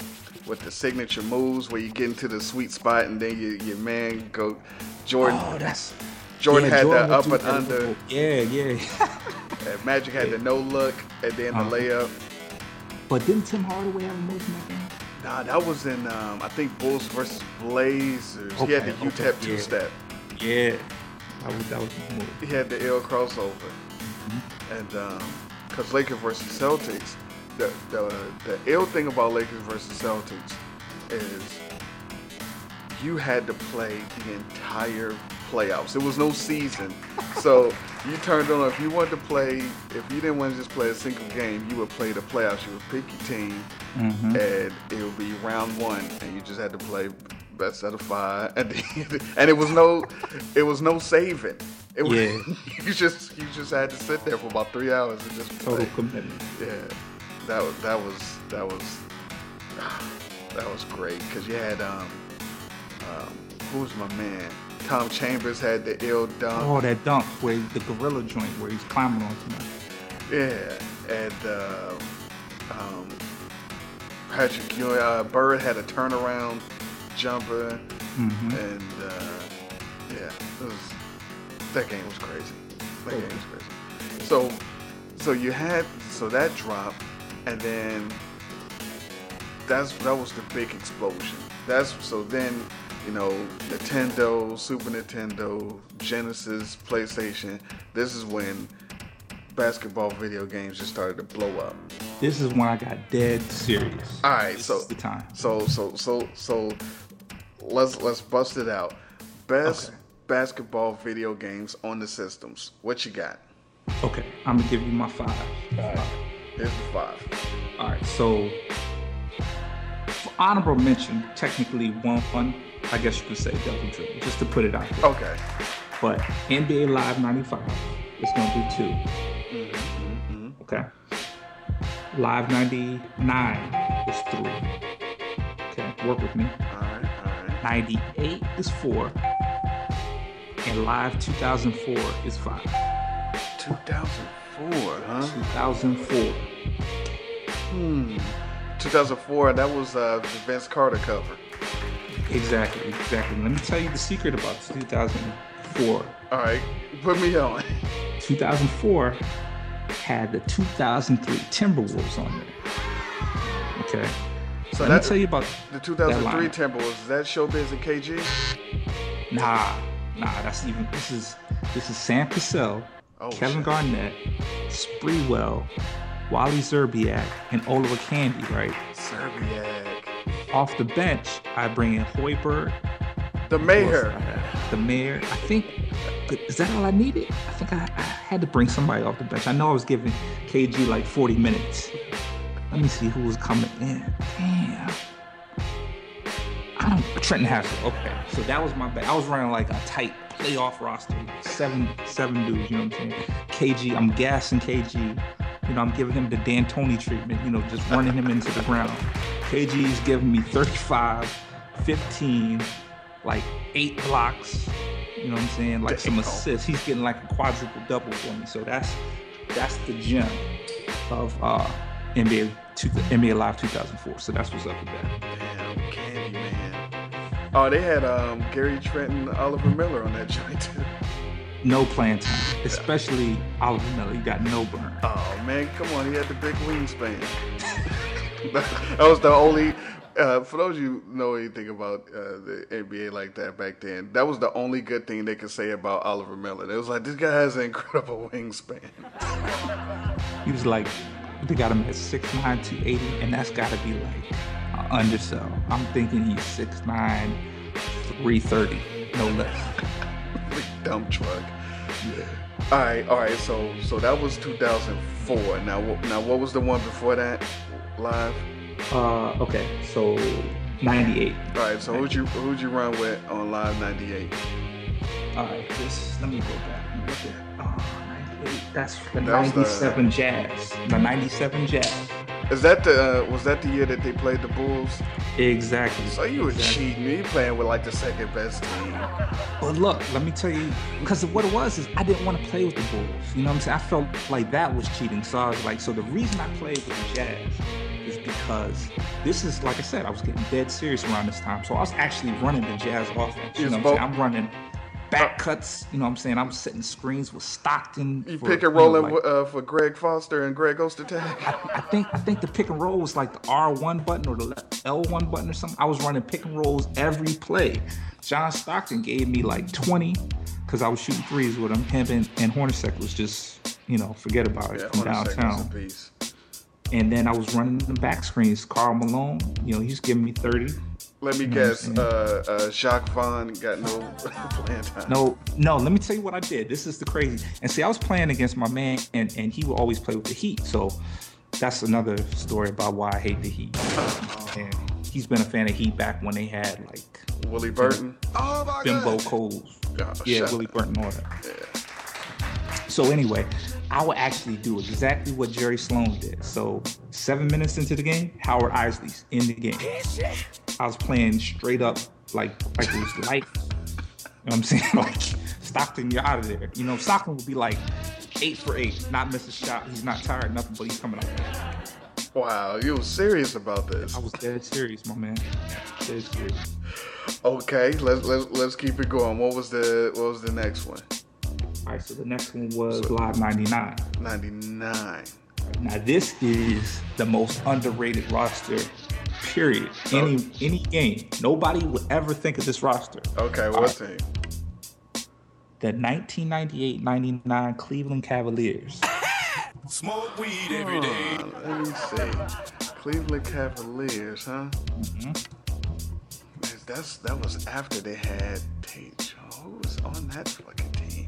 with the signature moves where you get into the sweet spot and then your your man go Jordan.
Oh, that's
Jordan
Yeah,
had
Jordan
the up and under.
Yeah, yeah.
Magic had the no look and then the
Uh-huh.
layup.
but didn't Tim Hardaway have a move in that game?
Nah, that was in um, I think Bulls versus Blazers. he had the
Okay,
UTEP
okay,
two
yeah.
step.
Yeah. That was that was move.
He had the L crossover.
Mm-hmm.
And um, cause Lakers versus Celtics, the the the ill thing about Lakers versus Celtics is you had to play the entire playoffs. It was no season. so you turned on if you wanted to play if you didn't want to just play a single game, you would play the playoffs. You would pick your team
Mhm.
and it would be round one and you just had to play best out of five and, and it was no it was no saving. It was,
Yeah.
you just you just had to sit there for about three hours and just
Total
play.
commitment.
Yeah, that was that was that was that was great because you had um um who was my man Tom Chambers had the ill dunk.
Oh, that dunk where the gorilla joint where he's climbing on somebody.
Yeah, and uh, um, Patrick uh, Bird had a turnaround jumper,
Mhm.
and uh, yeah, it was that game was crazy. That game was crazy. So, so you had so that drop, and then that's that was the big explosion. That's so then you know Nintendo, Super Nintendo, Genesis, PlayStation. This is when basketball video games just started to blow up.
this is when I got dead serious.
All right,
This
so
the time.
So so so so let's let's bust it out. Best basketball video games on the systems. What you got?
Okay, I'm gonna give you my five.
Here's the five.
All right, so honorable mention, technically one, one, I guess you could say double dribble, just to put it out there.
Okay.
But NBA Live 95 is gonna be 2
Mm-hmm,
Okay. Live 99 is three. Okay, work with me.
All right, all right.
98 is four. And Live 2004 is five.
2004, huh?
2004.
Hmm. 2004. That was uh, the Vince Carter cover.
Exactly, exactly. Let me tell you the secret about 2004.
All right, put me on.
2004 had the 2003 Timberwolves on there. Okay.
So
Let me tell you about
The 2003
lineup.
Timberwolves. Is that Showbiz and KG?
Nah, nah. That's even. This is this is Sam Cassell,
Oh,
Kevin
shit.
Garnett, Sprewell, Wally Szczerbiak, and Olowokandi. Right.
Szczerbiak.
Off the bench, I bring in Hoiberg,
The mayor.
the mayor. I think is that all I needed. I think I, I had to bring somebody off the bench. I know I was giving KG like 40 minutes. Let me see who was coming in. Damn. I don't Trenton Hassell. Okay, so that was my bad. I was running like a tight playoff roster, seven seven dudes. You know what I'm saying? KG, I'm gassing KG. You know, I'm giving him the D'Antoni treatment. You know, just running him into the ground. KG's giving me 35, 15, like eight blocks. You know what I'm saying? Like some assists. He's getting like a quadruple double for me. So that's that's the gem of uh, NBA two, NBA Live 2004. So that's what's up with that.
Damn, Candy Man. Oh, they had um, Gary Trenton, Oliver Miller on that joint too.
No playing time, especially Oliver Miller. You got no burn.
Oh man, come on, he had the big wingspan. that was the only. Uh, for those of you who know anything about uh, the NBA like that back then, that was the only good thing they could say about Oliver Miller. It was like this guy has an incredible wingspan.
He was like, they got him at 6'9", 280, and that's got to be like undersell. I'm thinking he's 6'9", 330, no less.
Big dump truck. Yeah. All right, all right. So so that was 2004. Now what- now what was the one before that? Live.
Uh, okay, so 98.
All right. So who'd you who'd you run with on Live 98?
All right, this, let me go back look at, 98. That's the
That was the-
97 Jazz. The 97 Jazz.
Is that the uh, was that the year that they played the Bulls?
Exactly.
So you were
Exactly.
cheating. You playing with like the second best team.
But look, let me tell you, because what it was is I didn't want to play with the Bulls. You know what I'm saying? I felt like that was cheating. So I was like, so the reason I played with the Jazz is because this is, like I said, I was getting dead serious around this time. So I was actually running the Jazz offense. You know what I'm saying? I'm running back cuts. You know what I'm saying? I'm setting screens with Stockton.
You
for,
pick and
know,
rolling
like-
uh, for Greg Foster and Greg Ostertag.
I think I think the pick and roll was like the R1 button or the L1 button or something. I was running pick and rolls every play. John Stockton gave me like 20 because I was shooting threes with him. Him and, and Hornacek was just, you know, forget about it
Yeah,
from
Hornacek
downtown. And then I was running the back screens. Karl Malone, you know, he's giving me 30.
Let me
You know what I'm
guess. Uh, uh, Jacque Vaughn got no playing time.
No, no, let me tell you what I did. This is the crazy. And see, I was playing against my man, and, and he would always play with the Heat. So that's another story about why I hate the Heat. And he's been a fan of Heat back when they had like
Willie Burton.
Oh my Bimbo Coles.
Oh,
yeah, Willie. Burton, all that. So anyway, I would actually do exactly what Jerry Sloan did. So seven minutes into the game, Howard Eisley's in the game. I was playing straight up like like it was life. You know what I'm saying? Like Stockton, you're out of there. You know, Stockton would be like eight for eight, not miss a shot. He's not tired, nothing, but he's coming out.
Wow, you were serious about this.
I was dead serious, my man. Dead serious.
Okay, let's let's let's keep it going. What was the what was the next one?
All right, so the next one was Live 99.
99.
Now this is the most underrated roster, period. Any any game, nobody would ever think of this roster.
Okay, what
right,
team?
The 1998-99 Cleveland Cavaliers.
Smoke weed every day.
Uh, let me see. Cleveland Cavaliers, huh?
Mm-hmm.
Man, That's that was after they had Tate. Who was on that fucking team?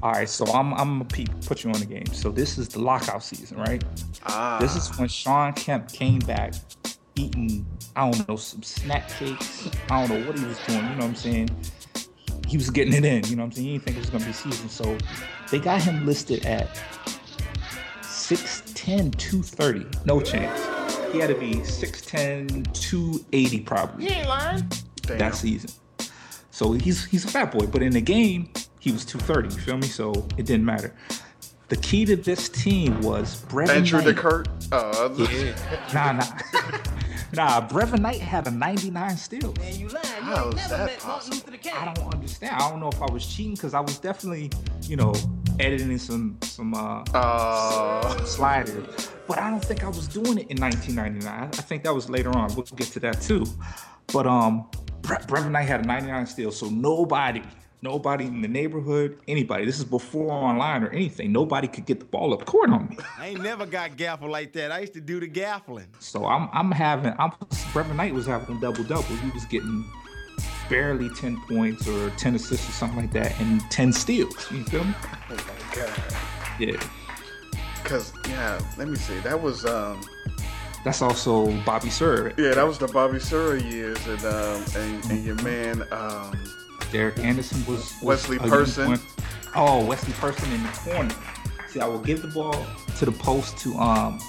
All right, so I'm I'm gonna pe- put you on the game. So this is the lockout season, right?
Ah.
This is when Shawn Kemp came back, eating I don't know some snack cakes. I don't know what he was doing. You know what I'm saying? He was getting it in. You know what I'm saying? He didn't think it was gonna be season, so they got him listed at 6'10", 230. No chance. He had to be 6'10", 280 probably.
You ain't lying.
that season. So he's he's a fat boy, but in the game he was 230. You feel me? So it didn't matter. The key to this team was Brevin
Andrew
Knight.
DeKirk. Uh,
Yeah. Nah, nah. nah, Brevin Knight had a 99 steal.
Man, you lying. You
How
ain't never
that
met Martin Luther King.
I don't understand. I don't know if I was cheating because I was definitely, you know, editing some some uh,
uh
some sliders. But I don't think I was doing it in 1999. I I think that was later on. We'll get to that too. But um, Bre- Brevin Knight had a 99 steal, so nobody, nobody in the neighborhood, anybody. This is before online or anything. Nobody could get the ball up court on me.
I ain't never got gaffled like that. I used to do the gaffling.
So I'm I'm having I'm Brevin Knight was having a double double. He was getting barely 10 points or 10 assists or something like that and 10 steals. You feel me?
Oh my god.
Yeah.
Cause yeah, let me see. That was um
That's also Bobby Sir.
yeah, that was the Bobby Sura years and um and, and your man um
Derek Anderson was, was
Wesley Person.
Oh, Wesley Person in the corner. See, I will give the ball to the post to um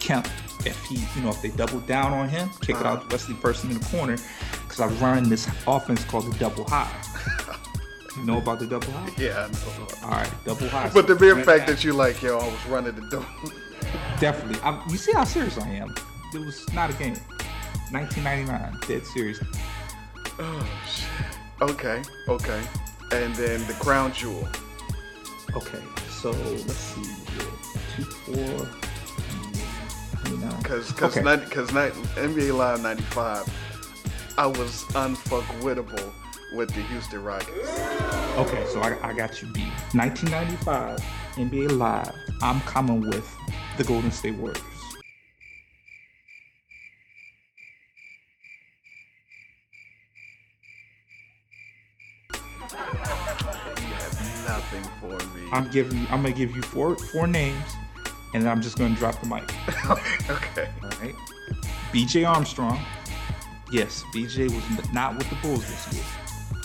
Kemp if he, you know, if they double down on him, kick it out to Wesley Person in the corner because I run this offense called the double high. you know about the double high?
yeah, I know.
All right, double high.
But the
So,
mere
man,
fact that you like, yo, I was running the double.
definitely, I'm, you see how serious I am. It was not a game. 1999, dead serious.
Oh shit. Okay, okay. And then the crown jewel.
Okay, so let's see. Two, four, nine.
Cause cause
Okay.
cause not, NBA Live '95, I was unfuckwittable with the Houston Rockets.
Okay, so I, I got you beat. 1995 NBA Live. I'm coming with the Golden State Warriors.
Nothing for me.
I'm giving. I'm gonna give you four four names, and I'm just gonna drop the mic.
okay.
All right. B.J. Armstrong. Yes, B.J. was not with the Bulls this year.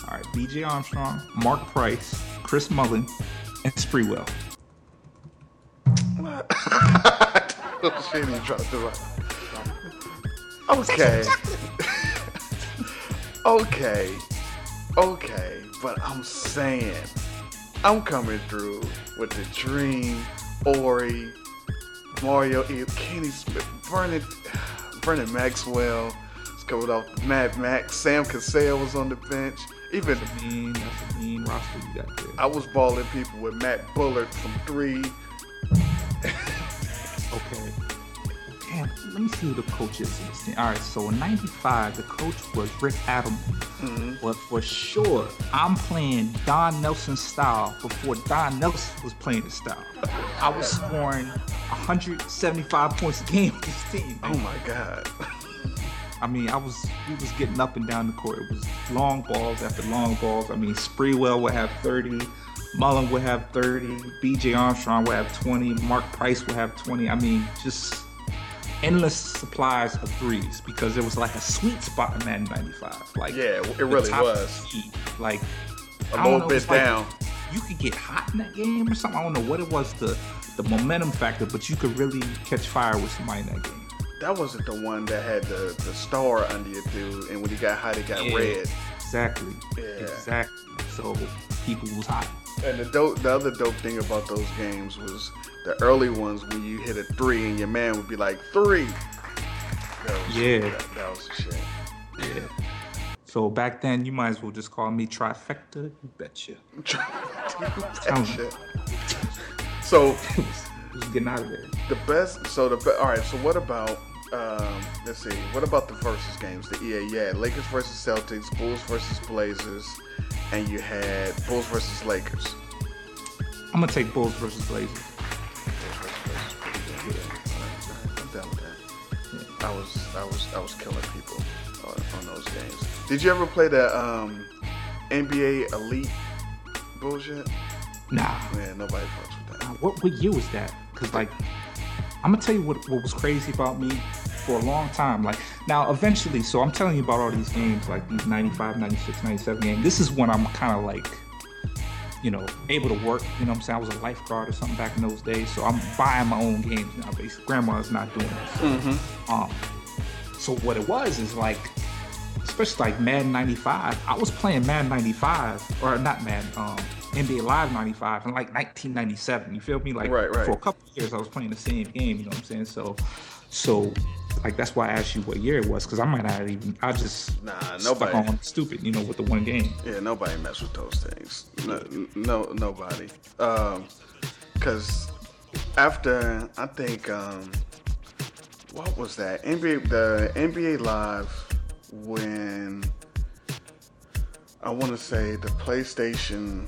All right. B.J. Armstrong, Mark Price, Chris Mullin, and Sprewell.
oh shit, he dropped the rock. Okay. okay. Okay. But I'm saying, I'm coming through with the Dream, Horry, Mario, Kenny Smith, Vernon, Vernon Maxwell. It's coming off Mad Max. Sam Cassell was on the bench. Even
mean, that's a mean roster you got there.
I was balling people with Matt Bullard from three.
Okay. Damn, let me see who the coach is in this team. All right, so in 95, the coach was Rick Adelman. Mm-hmm. But for sure, I'm playing Don Nelson style before Don Nelson was playing his style. I was scoring 175 points a game with this team.
Oh my god.
I mean, I was we was getting up and down the court. It was long balls after long balls. I mean, Sprewell would have 30, Mullin would have 30, BJ Armstrong would have 20, Mark Price would have 20. I mean, just endless supplies of threes because it was like a sweet spot in Madden 95. Like
Yeah, it really was.
Like
A little bit
like
down.
You could get hot in that game or something. I don't know what it was the the momentum factor, but you could really catch fire with somebody in that game.
That wasn't the one that had the, the star under your dude, and when he got hot, it got
Yeah,
red.
Exactly.
Yeah.
Exactly. So people was hot.
And the dope, the other dope thing about those games was the early ones when you hit a three and your man would be like three. That was,
Yeah.
that, that was shit.
Yeah. So back then, you might as well just call me trifecta. You betcha.
Shit. So
Just getting out of there.
the best. So the be, all right. So what about? Um, let's see. What about the versus games? The EA, yeah, Lakers versus Celtics, Bulls versus Blazers, and you had Bulls versus Lakers.
I'm gonna take Bulls versus Blazers. I'm down with that.
I was I was I was killing people on those games. Did you ever play the um, NBA Elite bullshit?
Nah.
Man, nobody fucks with that.
What what year was that? Cause like, I'm gonna tell you what what was crazy about me for a long time. Like now, eventually, so I'm telling you about all these games, like these 95, 96, 97 games. This is when I'm kind of like, you know, able to work. You know what I'm saying? I was a lifeguard or something back in those days, so I'm buying my own games now. Basically, grandma's not doing it. So,
Mm-hmm.
um, so what it was is like, especially like Madden 95. I was playing Madden 95, or not Madden, um, NBA Live 95 in like 1997. You feel me? Like
Right, right.
for a couple of years, I was playing the same game. You know what I'm saying? So, so like that's why I asked you what year it was because I might not even. I just
Nah,
stuck
nobody.
on stupid. You know, with the one game.
Yeah, nobody mess with those things. No, no nobody. Um, cause after I think um, what was that NBA the NBA Live when I want to say the PlayStation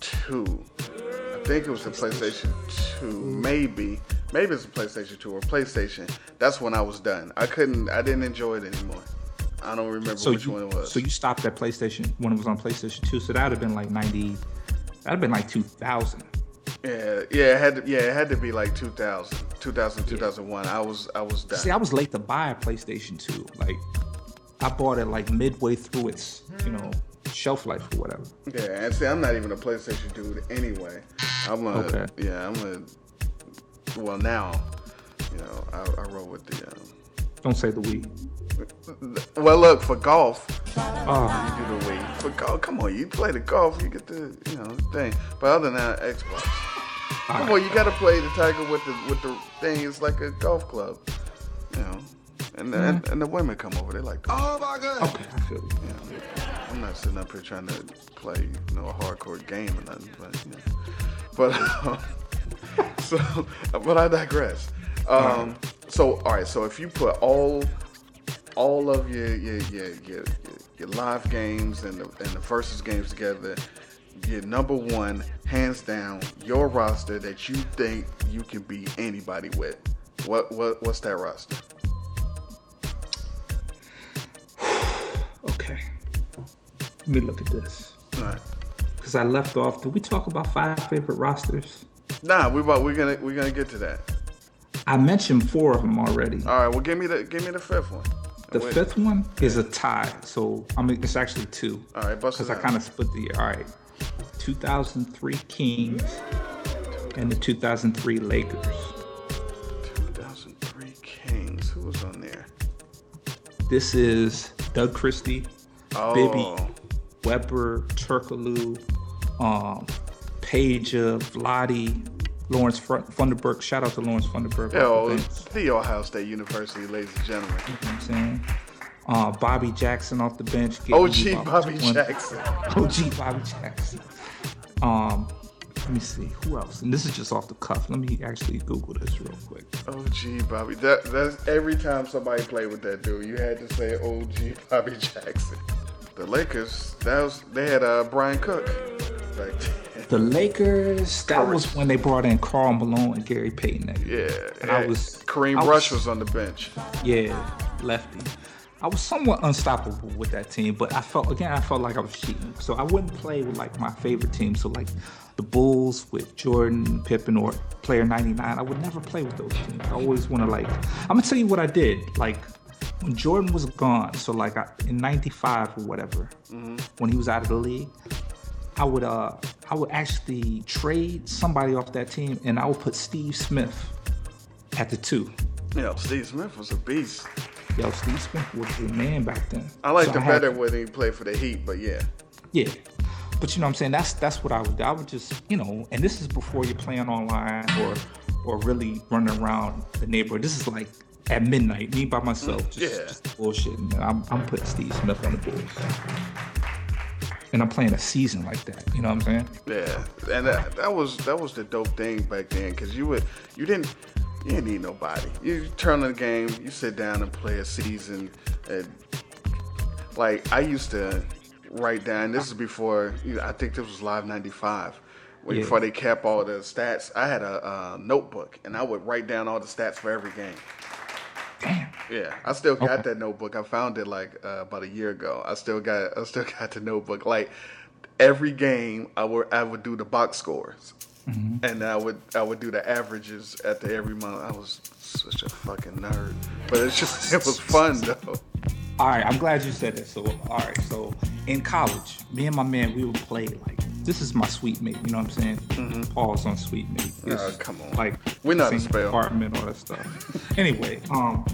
Two. I think it was the PlayStation Two, maybe. Maybe it's a PlayStation Two or PlayStation. That's when I was done. I couldn't. I didn't enjoy it anymore. I don't remember
So
which
you,
one it was.
so you stopped at PlayStation when it was on PlayStation 2. So that'd have been like 90. That'd have been like 2000.
Yeah, yeah, it had to, yeah, it had to be like 2000, 2000, 2001. I was, I was done.
See, I was late to buy a PlayStation 2. Like, I bought it like midway through its, you know, shelf life or whatever.
yeah, and see, I'm not even a PlayStation dude anyway. I'm a,
Okay.
yeah, I'm a. Well, now, you know, I, I roll with the. Um,
Don't say the Wii.
well, look for golf.
Oh.
You do the Wii. For golf, come on, you play the golf, you get the, you know, thing. But other than that, Xbox. Ah. Come on, you got to play the Tiger with the with the thing. It's like a golf club, you know. And the, and, and the women come over. They like. Oh my god.
Okay, I feel you.
Yeah, I'm not sitting up here trying to play, you know, a hardcore game or nothing, but you know. But um, so, but I digress. Um, so all right, so if you put all all of your your your your, your, live games and the and the versus games together, your number one, hands down, your roster that you think you can beat anybody with. What what what's that roster?
Okay. Let me look at this.
All right.
Because I left off. Did we talk about five favorite rosters?
Nah, we about we're gonna we're gonna get to that.
I mentioned four of them already.
All right, well give me the give me the fifth one.
The
Wait.
fifth one is a tie. So, I mean, it's actually two.
All right,
Because I kind of split the year. All right. 2003 Kings and the 2003 Lakers.
2003 Kings. Who was on there?
This is Doug Christie,
Oh.
Bibby, Webber, Turkoglu, um, Peja, Vlade, Lawrence Fun- Funderburke. Shout out to Lawrence Funderburke.
Yo,
the
Ohio State University, ladies and gentlemen.
You know what I'm saying? Uh, Bobby Jackson off the bench.
OG Bobby
20
Jackson.
OG Bobby Jackson. Um, let me see who else. And this is just off the cuff. Let me actually Google this real quick.
OG Bobby. That that's every time somebody played with that dude, you had to say OG Bobby Jackson. The Lakers, that was they had uh, Brian Cook back then.
The Lakers. That was when they brought in Karl Malone and Gary Payton. That year.
Yeah,
and I
yeah.
was
Kareem
I
Rush was on the bench.
Yeah, lefty. I was somewhat unstoppable with that team, but I felt again I felt like I was cheating. So I wouldn't play with like my favorite team. So like the Bulls with Jordan, Pippen, or Player 99. I would never play with those teams. I always want to like. I'm gonna tell you what I did. Like when Jordan was gone, so like I, in '95 or whatever, mm-hmm. when he was out of the league, I would uh I would actually trade somebody off that team, and I would put Steve Smith at the two.
Yeah, Steve Smith was a beast.
Yo, Steve Smith was the man back then.
I liked
So
him better when he played for the Heat, but yeah.
Yeah. But you know what I'm saying? That's that's what I would do. I would just, you know, and this is before you're playing online or or really running around the neighborhood. This is like at midnight, me by myself, just,
Yeah.
just bullshitting. I'm, I'm putting Steve Smith on the Bulls. And I'm playing a season like that. You know what I'm saying?
Yeah, and that, that was that was the dope thing back then because you would you didn't you didn't need nobody. You turn on the game, you sit down and play a season. And, like I used to write down. This is before you know, I think this was Live '95.
Yeah.
Before they kept all the stats, I had a, uh notebook and I would write down all the stats for every game. Yeah, I still got
Okay.
that notebook. I found it like uh, about a year ago. I still got I still got the notebook. Like every game, I would I would do the box scores,
Mhm.
and I would I would do the averages at the every month. I was such a fucking nerd, but it's just it was fun though.
All right, I'm glad you said that. So, all right, so in college, me and my man, we would play like this is my sweet mate. You know what I'm saying? Pause on sweet mate.
Oh, come on.
Like
We know how to
same
spell.
Apartment, all that stuff. anyway, um,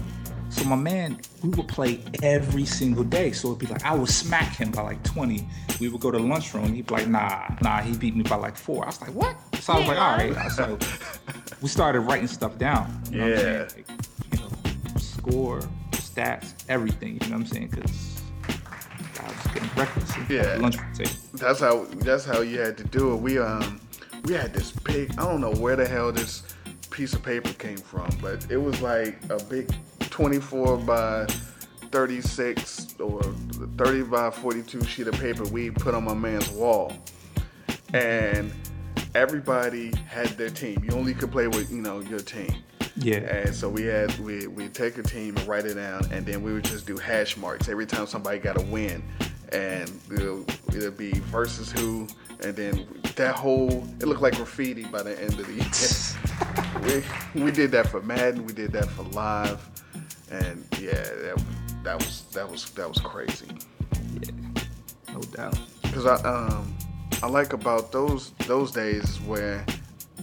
so my man, we would play every single day. So it'd be like I would smack him by like 20. We would go to the lunchroom. He'd be like, Nah, nah. He beat me by like four. I was like, What? So I was like, All right. So we started writing stuff down. You know what I'm
Yeah.
saying? Like, you know, score, stats, everything. You know what I'm saying? Because getting at
Yeah.
lunch.
That's how that's how you had to do it. We um we had this big I don't know where the hell this piece of paper came from, but it was like a big 24 by 36 or 30 by 42 sheet of paper we put on my man's wall. And everybody had their team. You only could play with, you know, your team.
Yeah.
And so we had we we take a team and write it down, and then we would just do hash marks every time somebody got a win, and it'll, it'll be versus who, and then that whole it looked like graffiti by the end of the year. we we did that for Madden, we did that for Live, and yeah, that, that was that was that was crazy.
Yeah, no doubt.
Because I um I like about those those days where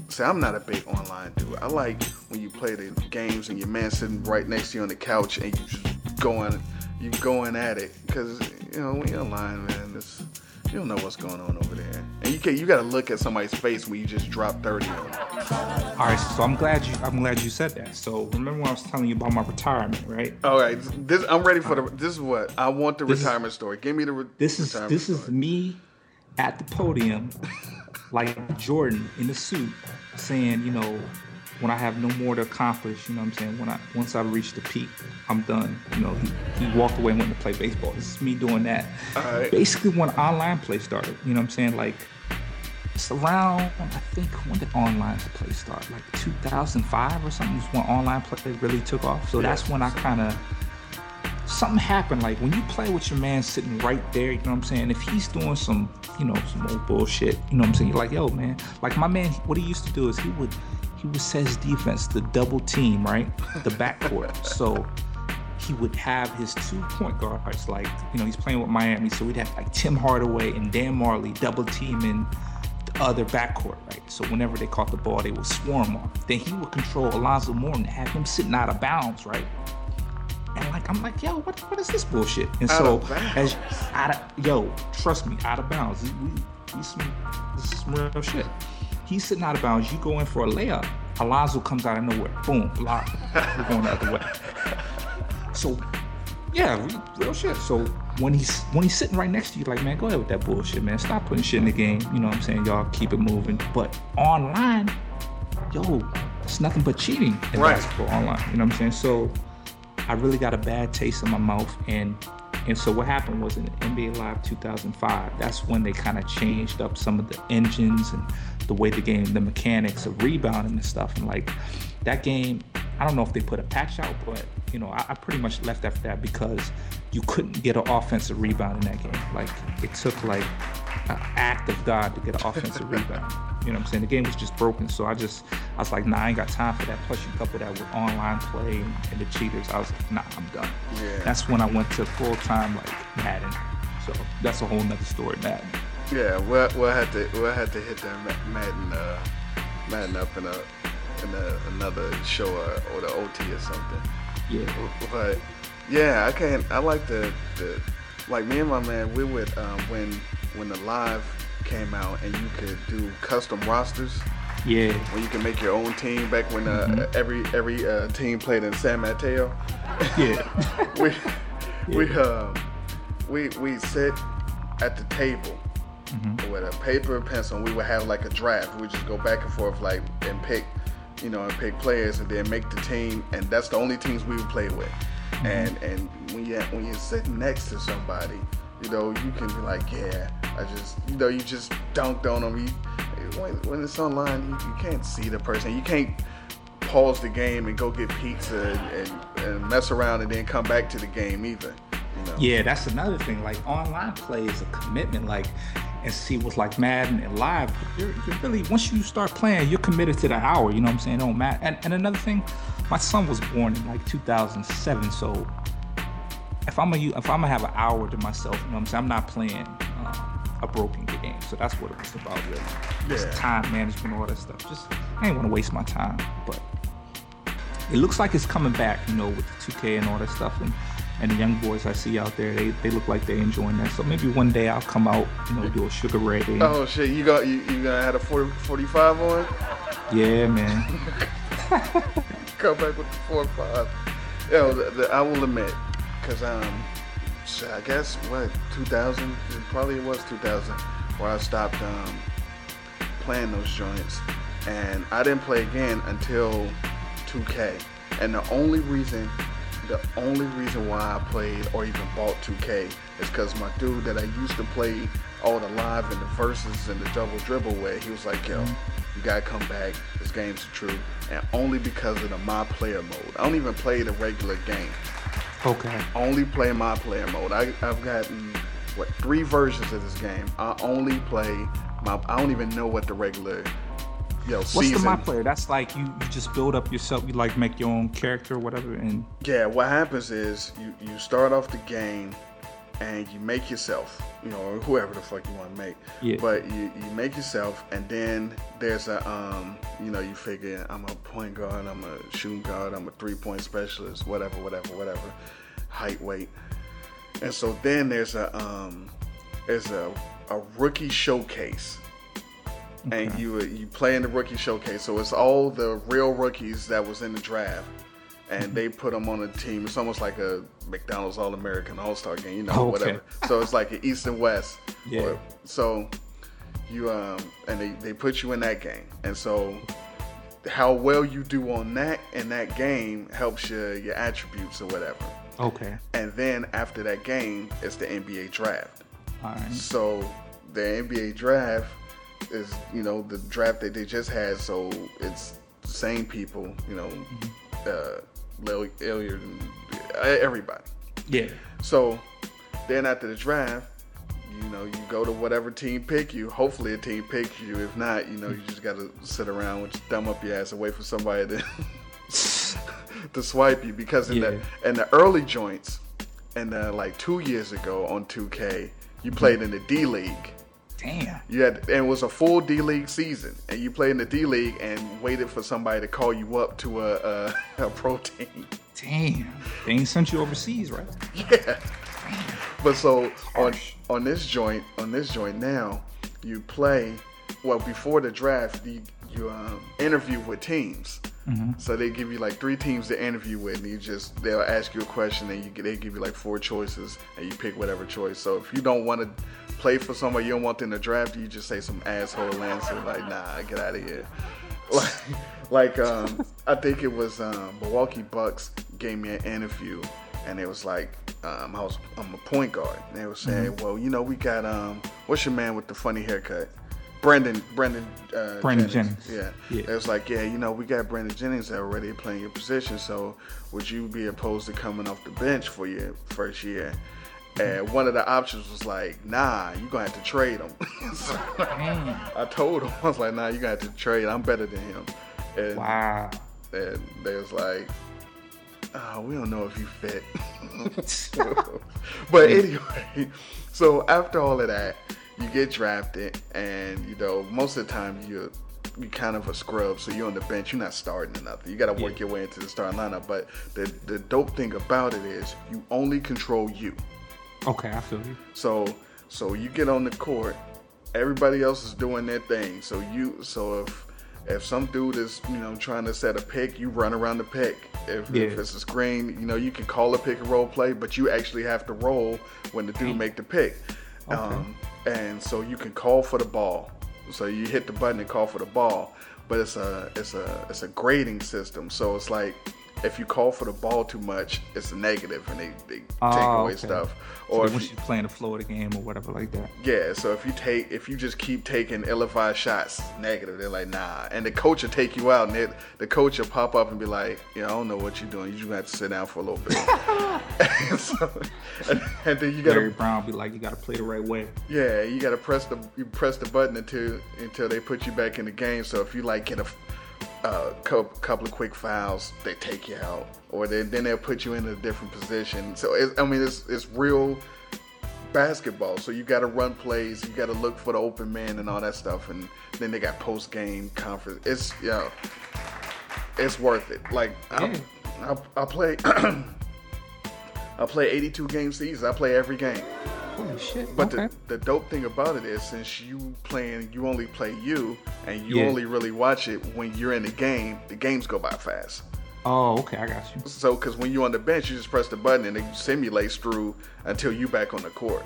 see I'm not a big online dude. I like when you play the games and your man sitting right next to you on the couch and you just going you going at it because you know when you're online man it's you don't know what's going on over there and you can you got to look at somebody's face when you just drop 30 on them.
All right, so I'm glad you I'm glad you said that. So remember when I was telling you about my retirement, right?
All right, this I'm ready for the. This is what I want the
This is-
retirement story. Give me the. Re-
This is
retirement
this is me at the podium, like Jordan in the suit, saying, you know, when I have no more to accomplish, you know what I'm saying? When I once I reach the peak, I'm done. You know, he, he walked away and went to play baseball. This is me doing that.
Alright.
Basically when online play started, you know what I'm saying? Like it's around I think when did online play start? Like 2005 or something is when online play really took off. So that's when I kind of something happened. Like when you play with your man sitting right there, you know what I'm saying? If he's doing some, you know, some old bullshit, you know what I'm saying? You're like, yo, man. Like my man, what he used to do is he would he would set his defense the double team, right? The backcourt. so he would have his two point guards, like, you know, he's playing with Miami. So we'd have like Tim Hardaway and Dan Majerle double teaming the other backcourt, right? So whenever they caught the ball, they would swarm off. Then he would control Alonzo Moore and have him sitting out of bounds, right? And like I'm like, yo, what what is this bullshit? And
Out
so as out of yo, trust me, out of bounds. We, we some, this is some real shit. He's sitting out of bounds. You go in for a layup. Alonzo comes out of nowhere. Boom, lock. We're going the other way. So yeah, real shit. So when he's when he's sitting right next to you, like, man, go ahead with that bullshit, man. Stop putting shit in the game. You know what I'm saying? Y'all keep it moving. But online, yo, it's nothing but cheating in
Right.
basketball online. You know what I'm saying? So I really got a bad taste in my mouth and and so what happened was in NBA Live 2005, that's when they kind of changed up some of the engines and the way the game, the mechanics of rebounding and stuff. And like that game, I don't know if they put a patch out, but you know, I, I pretty much left after that because you couldn't get an offensive rebound in that game. Like it took like an act of God to get an offensive rebound. You know what I'm saying? The game was just broken. So I just, I was like, nah, I ain't got time for that. Plus, you couple that with online play and, the cheaters. I was like, nah, I'm done.
Yeah.
That's when I went to full time like Madden. So that's a whole nother story, Madden.
Yeah, we'll, we'll have to we'll have to hit that Ma- Madden uh, Madden up in a in a, another show or, or the OT or something.
Yeah.
But yeah, I can't. I like the the like me and my man. We would um, when when the live came out and you could do custom rosters.
Yeah.
When you can make your own team back when uh,
Mhm.
every every uh, team played in San Mateo.
Yeah.
we we um we we sit at the table
Mhm.
with a paper and pencil. And we would have like a draft. We just go back and forth like and pick, you know, and pick players and then make the team. And that's the only teams we would play with. And and when you when you're sitting next to somebody, you know, you can be like, yeah, I just you know you just dunked on them. You, when, when it's online, you, you can't see the person. You can't pause the game and go get pizza and, and, and mess around and then come back to the game either. You know?
Yeah, that's another thing. Like online play is a commitment. Like, and see what's like Madden and live. You're, you're really once you start playing, you're committed to the hour. You know what I'm saying? It don't matter. And, and another thing, my son was born in like 2007, so if I'm gonna if I'm gonna have an hour to myself, you know what I'm saying? I'm not playing um, a broken game. So that's what it was about, really. Just
Yeah.
time management, all that stuff. Just I ain't want to waste my time, but it looks like it's coming back, you know, with the 2K and all that stuff. And and the young boys I see out there, they, they look like they're enjoying that. So maybe one day I'll come out, you know, do a sugar ray.
Oh shit, you got you, you gonna have a 40, 45 on?
Yeah, man.
Come back with the four five. Yo, the, the, I will admit, cause um, I guess what 2000, it probably it was 2000, where I stopped um playing those joints, and I didn't play again until 2K. And the only reason, the only reason why I played or even bought 2K is because my dude that I used to play all the live and the verses and the double dribble with, he was like, yo, you gotta come back. This game's true. And only because of the my player mode. I don't even play the regular game.
Okay.
Only play my player mode. I, I've gotten what three versions of this game. I only play my. I don't even know what the regular yo
What's
season.
the my player? That's like you, you just build up yourself. You like make your own character or whatever. And
Yeah, what happens is you, you start off the game and you make yourself, you know, or whoever the fuck you want to make.
Yeah.
But you, you make yourself and then there's a um you know, you figure I'm a point guard, I'm a shooting guard, I'm a three point specialist, whatever, whatever, whatever. Height, weight. And so then there's a um there's a, a rookie showcase and you you play in the rookie showcase. So it's all the real rookies that was in the draft, and they put them on a team. It's almost like a McDonald's All American All Star game, you know,
Okay.
whatever. So it's like an East and West.
Yeah.
Or- so you um and they they put you in that game, and so how well you do on that in that game helps your your attributes or whatever.
Okay,
And then after that game, it's the NBA draft.
all right.
So the NBA draft is, you know, the draft that they just had. So it's the same people, you know, uh, Lillard and uh, everybody.
Yeah.
So then after the draft, you know, you go to whatever team pick you. Hopefully a team picks you. If not, you know, you just got to sit around with your thumb up your ass and wait for somebody to to swipe you. Because in the in the early joints, and like two years ago on 2K, you mm-hmm. played in the D League.
Damn.
You had and it was a full D League season, and you played in the D League and waited for somebody to call you up to a a, a pro team.
Damn. They ain't sent you overseas, right?
Yeah. But so on on this joint on this joint now, you play. Well, before the draft, you you um, interview with teams.
Mhm.
So they give you like three teams to interview with, and you just they'll ask you a question, and you they give you like four choices, and you pick whatever choice. So if you don't want to play for somebody, you don't want them to draft you, you just say some asshole answer like, "Nah, get out of here." Like, like um, I think it was um, Milwaukee Bucks gave me an interview, and it was like, um, I was I'm a point guard, and they were saying,
Mhm.
"Well, you know, we got um, what's your man with the funny haircut?" Brandon, Brandon, uh,
Brandon Jennings.
Yeah.
Yeah.
It was like, yeah, you know, we got Brandon Jennings already playing your position, so would you be opposed to coming off the bench for your first year? And one of the options was like, nah, you're gonna have to trade him. So I told him, I was like, nah, you're gonna have to trade. I'm better than him. And,
Wow.
And they was like, oh, we don't know if you fit. but anyway, so after all of that, you get drafted, and you know, most of the time you you kind of a scrub, so you're on the bench. You're not starting or nothing. You got to work your way into the starting lineup. But the the dope thing about it is you only control you.
Okay, I feel you.
So so you get on the court, everybody else is doing their thing. So you so if if some dude is you know trying to set a pick, you run around the pick. If,
Yeah.
if it's a screen, you know you can call a pick and roll play, but you actually have to roll when the dude make the pick. Um, and so you can call for the ball. So you hit the button and call for the ball, but it's a it's a it's a grading system. So it's like if you call for the ball too much, it's a negative, and they, they take
Oh,
away
okay.
stuff.
So
Or if
once
you-
you're playing the Florida game or whatever like that.
yeah, so if you take if you just keep taking ill-advised shots negative, they're like nah, and the coach will take you out, and the coach will pop up and be like, yeah, I don't know what you're doing. You just have to sit down for a little bit. and, so, and, and then you gotta
Larry Brown be like, you got to play the right way.
yeah, you gotta press the you press the button until until they put you back in the game. So if you like get a uh, couple, couple of quick fouls, they take you out, or they, then they'll put you in a different position. So I mean, it's it's real basketball. So you got to run plays, you got to look for the open man and all that stuff, and then they got post game conference. It's you know, it's worth it. Like I, I, I play. I play 82 game seasons. I play every game.
Holy shit.
But
okay.
the, the dope thing about it is since you playing, you only play you, and you
Yeah.
only really watch it when you're in the game. The games go by fast.
oh, okay. I got you.
So, because when you're on the bench, you just press the button and it simulates through until you back on the court.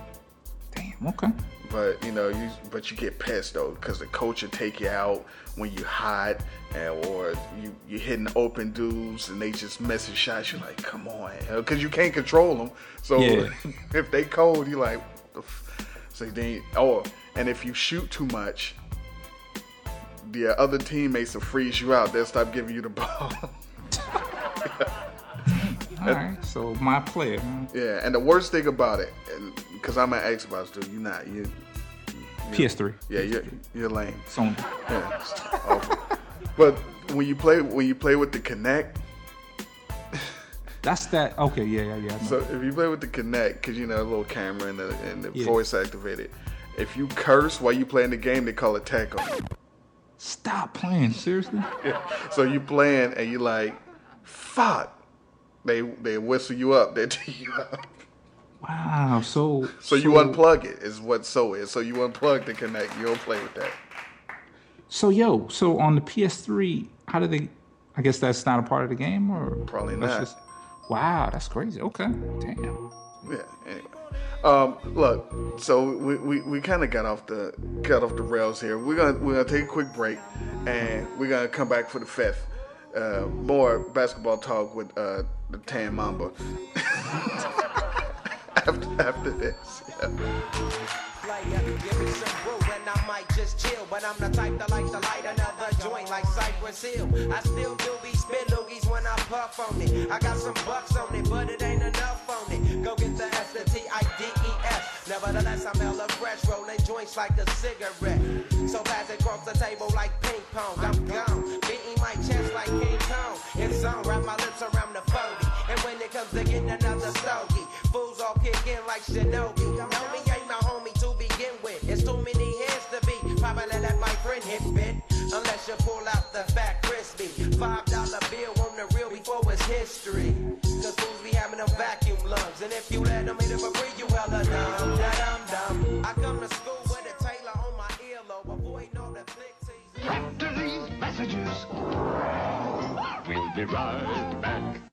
Damn. Okay.
But you know, you but you get pissed though because the coach will take you out when you hot, and or you you hitting open dudes and they just missing shots. You're like, come on, because you can't control them. So
Yeah.
if they cold, you like, the f-? so then oh, and if you shoot too much, the other teammates will freeze you out. They'll stop giving you the ball.
All right. So my player.
yeah, and the worst thing about it, because I'm an Xbox dude, you're not you. you-
PS3.
Yeah, you're you're lame.
Sony.
Yeah, it's awful. But when you play when you play with the Kinect,
That's that. Okay. Yeah. Yeah. Yeah.
So if you play with the Kinect, because you know a little camera and the and the
Yeah.
voice activated, if you curse while you playing the game, they call it tackle.
Stop playing. Seriously.
Yeah. So you playing and you like, fuck. They they whistle you up. They tee you up.
Wow. So.
So you unplug it is what so is. So you unplug the Kinect. You don't play with that.
So yo. So on the PS3, how do they? I guess that's not a part of the game, or
Probably not.
wow. That's crazy. Okay. Damn.
Yeah. Anyway, um, look. So we, we, we kind of got off the got off the rails here. We're gonna we're gonna take a quick break, and we're gonna come back for the fifth. Uh, more basketball talk with uh, the Tan Mamba. after after this. Yeah.
player. Give me some brew and I might just chill. But I'm the type that likes to light another joint like Cypress Hill. I still do be spit loogies when I puff on it. I got some bucks on it, but it ain't enough on it. Go get the S, the T, I, D, S. Nevertheless, I'm hella fresh, rolling joints like a cigarette. So pass it across the table like ping pong. I'm gone, beating my chest like King Kong. Wrap my lips around the phony. And when it comes to getting like Shinobi. Know me ain't my homie to begin with. It's too many hands to be. Probably let my friend hit bit. Unless you pull out the fat crispy. Five dollar bill on the real before it's history. Cause fools be having them vacuum lungs. And if you let them hit it for free, you hella dumb. Da-dum dum. I come to school with a Taylor on my earlobe. Avoiding all the flick.
After these messages, we'll be right back.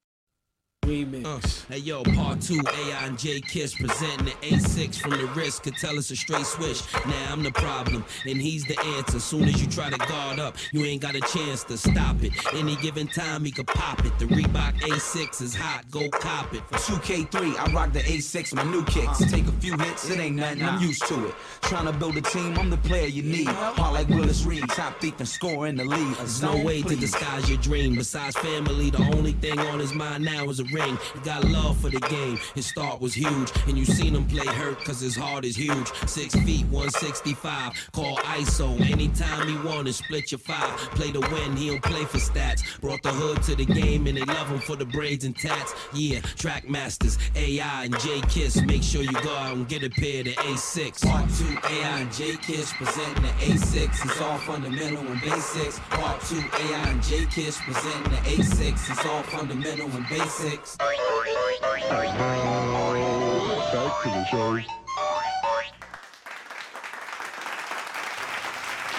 Uh, hey yo, part two, AI and J Kiss presenting the A6 from the wrist could tell us a straight switch. Now I'm the problem, and he's the answer. Soon as you try to guard up, you ain't got a chance to stop it. Any given time, he could pop it. The Reebok A6 is hot, go cop it.
For 2K3, I rock the A6, my new kicks. Take a few hits, it ain't nothing, I'm used to it. Trying to build a team, I'm the player you need. Hard like Willis Reed, top thief and score in the league.
There's no way to disguise your dream. Besides family, the only thing on his mind now is a ring. He got love for the game. His start was huge, and you seen him play hurt cause his heart is huge. Six feet, 165. Call ISO. Anytime he wanted, split your five. Play to win, he don't play for stats. Brought the hood to the game, and they love him for the braids and tats. Yeah, track masters, AI and J Kiss. Make sure you go out and get a pair the A6.
Part 2, AI and J Kiss presenting the A6. It's all fundamental and basics. Part 2, AI and J Kiss presenting the A6. It's all fundamental and basics.
Back to the show.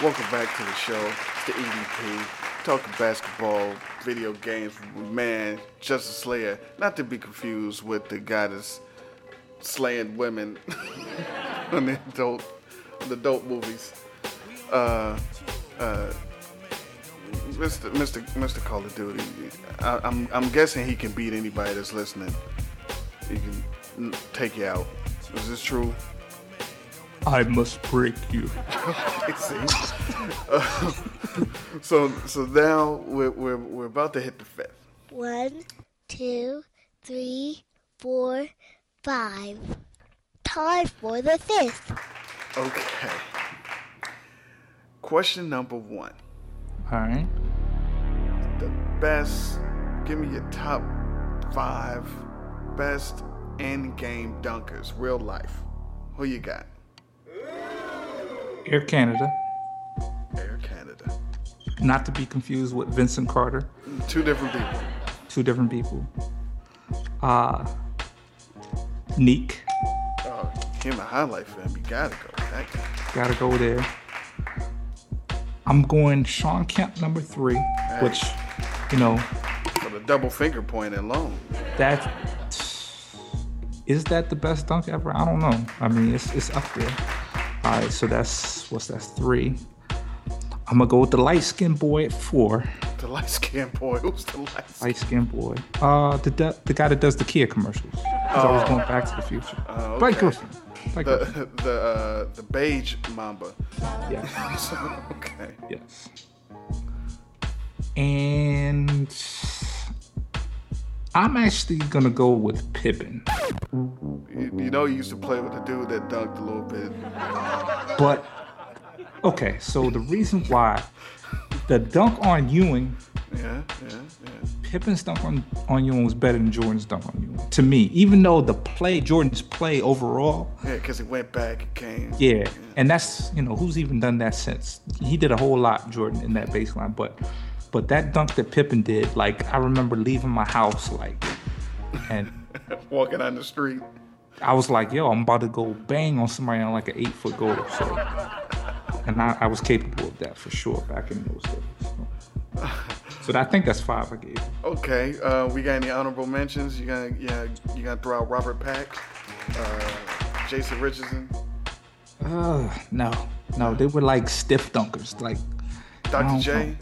Welcome back to the show. It's the EDP. Talking basketball, video games, man, Justin Slayer. Not to be confused with the goddess slaying women on the adult, the adult movies. Uh, uh, Mr. Mr. Mr. Call of Duty. I, I'm I'm guessing he can beat anybody that's listening. He can take you out. Is this true?
I must break you.
See? Uh, so so now we're, we're we're about to hit the fifth.
One, two, three, four, five. Time for the fifth.
Okay. Question number one.
All right.
The best. Give me your top five best in-game dunkers, real life. Who you got?
Air Canada,
Air Canada.
not to be confused with Vincent Carter.
Two different people.
Two different people. Uh, 'Nique,
Oh, him a highlight film. You gotta go. with That guy.
gotta go there. I'm going Shawn Kemp number three, which, you know,
For the double finger point alone.
that is that the best dunk ever? I don't know. I mean, it's it's up there. All right, so that's what's that's three. I'm gonna go with the light skinned boy at four.
The light skinned boy. Who's the light
Light skinned boy. Uh, the the guy that does the Kia commercials. He's always
Oh.
going back to the future. Blake
okay.
Blake Griffin.
The the uh, the beige mamba.
Yes.
okay.
Yes. And I'm actually gonna go with Pippen.
You, you know, you used to play with the dude that dunked a little bit.
But okay, so the reason why the dunk on Ewing,
Yeah, yeah, yeah.
Pippen's dunk on, on Ewing was better than Jordan's dunk on Ewing. To me, even though the play, Jordan's play overall,
Yeah, because it went back it came.
yeah, and that's you know who's even done that since. He did a whole lot, Jordan, in that baseline, but but that dunk that Pippin did, like I remember leaving my house, like, and
Walking on the street.
I was like, yo, I'm about to go bang on somebody on like an eight foot goal. So, and I, I was capable of that for sure back in those days. So, so I think that's five I gave.
Okay, uh, we got any honorable mentions? You gonna yeah, you gonna throw out Robert Pack, uh, Jason Richardson,
Uh, no, no, they were like stiff dunkers. Like,
Dr. J.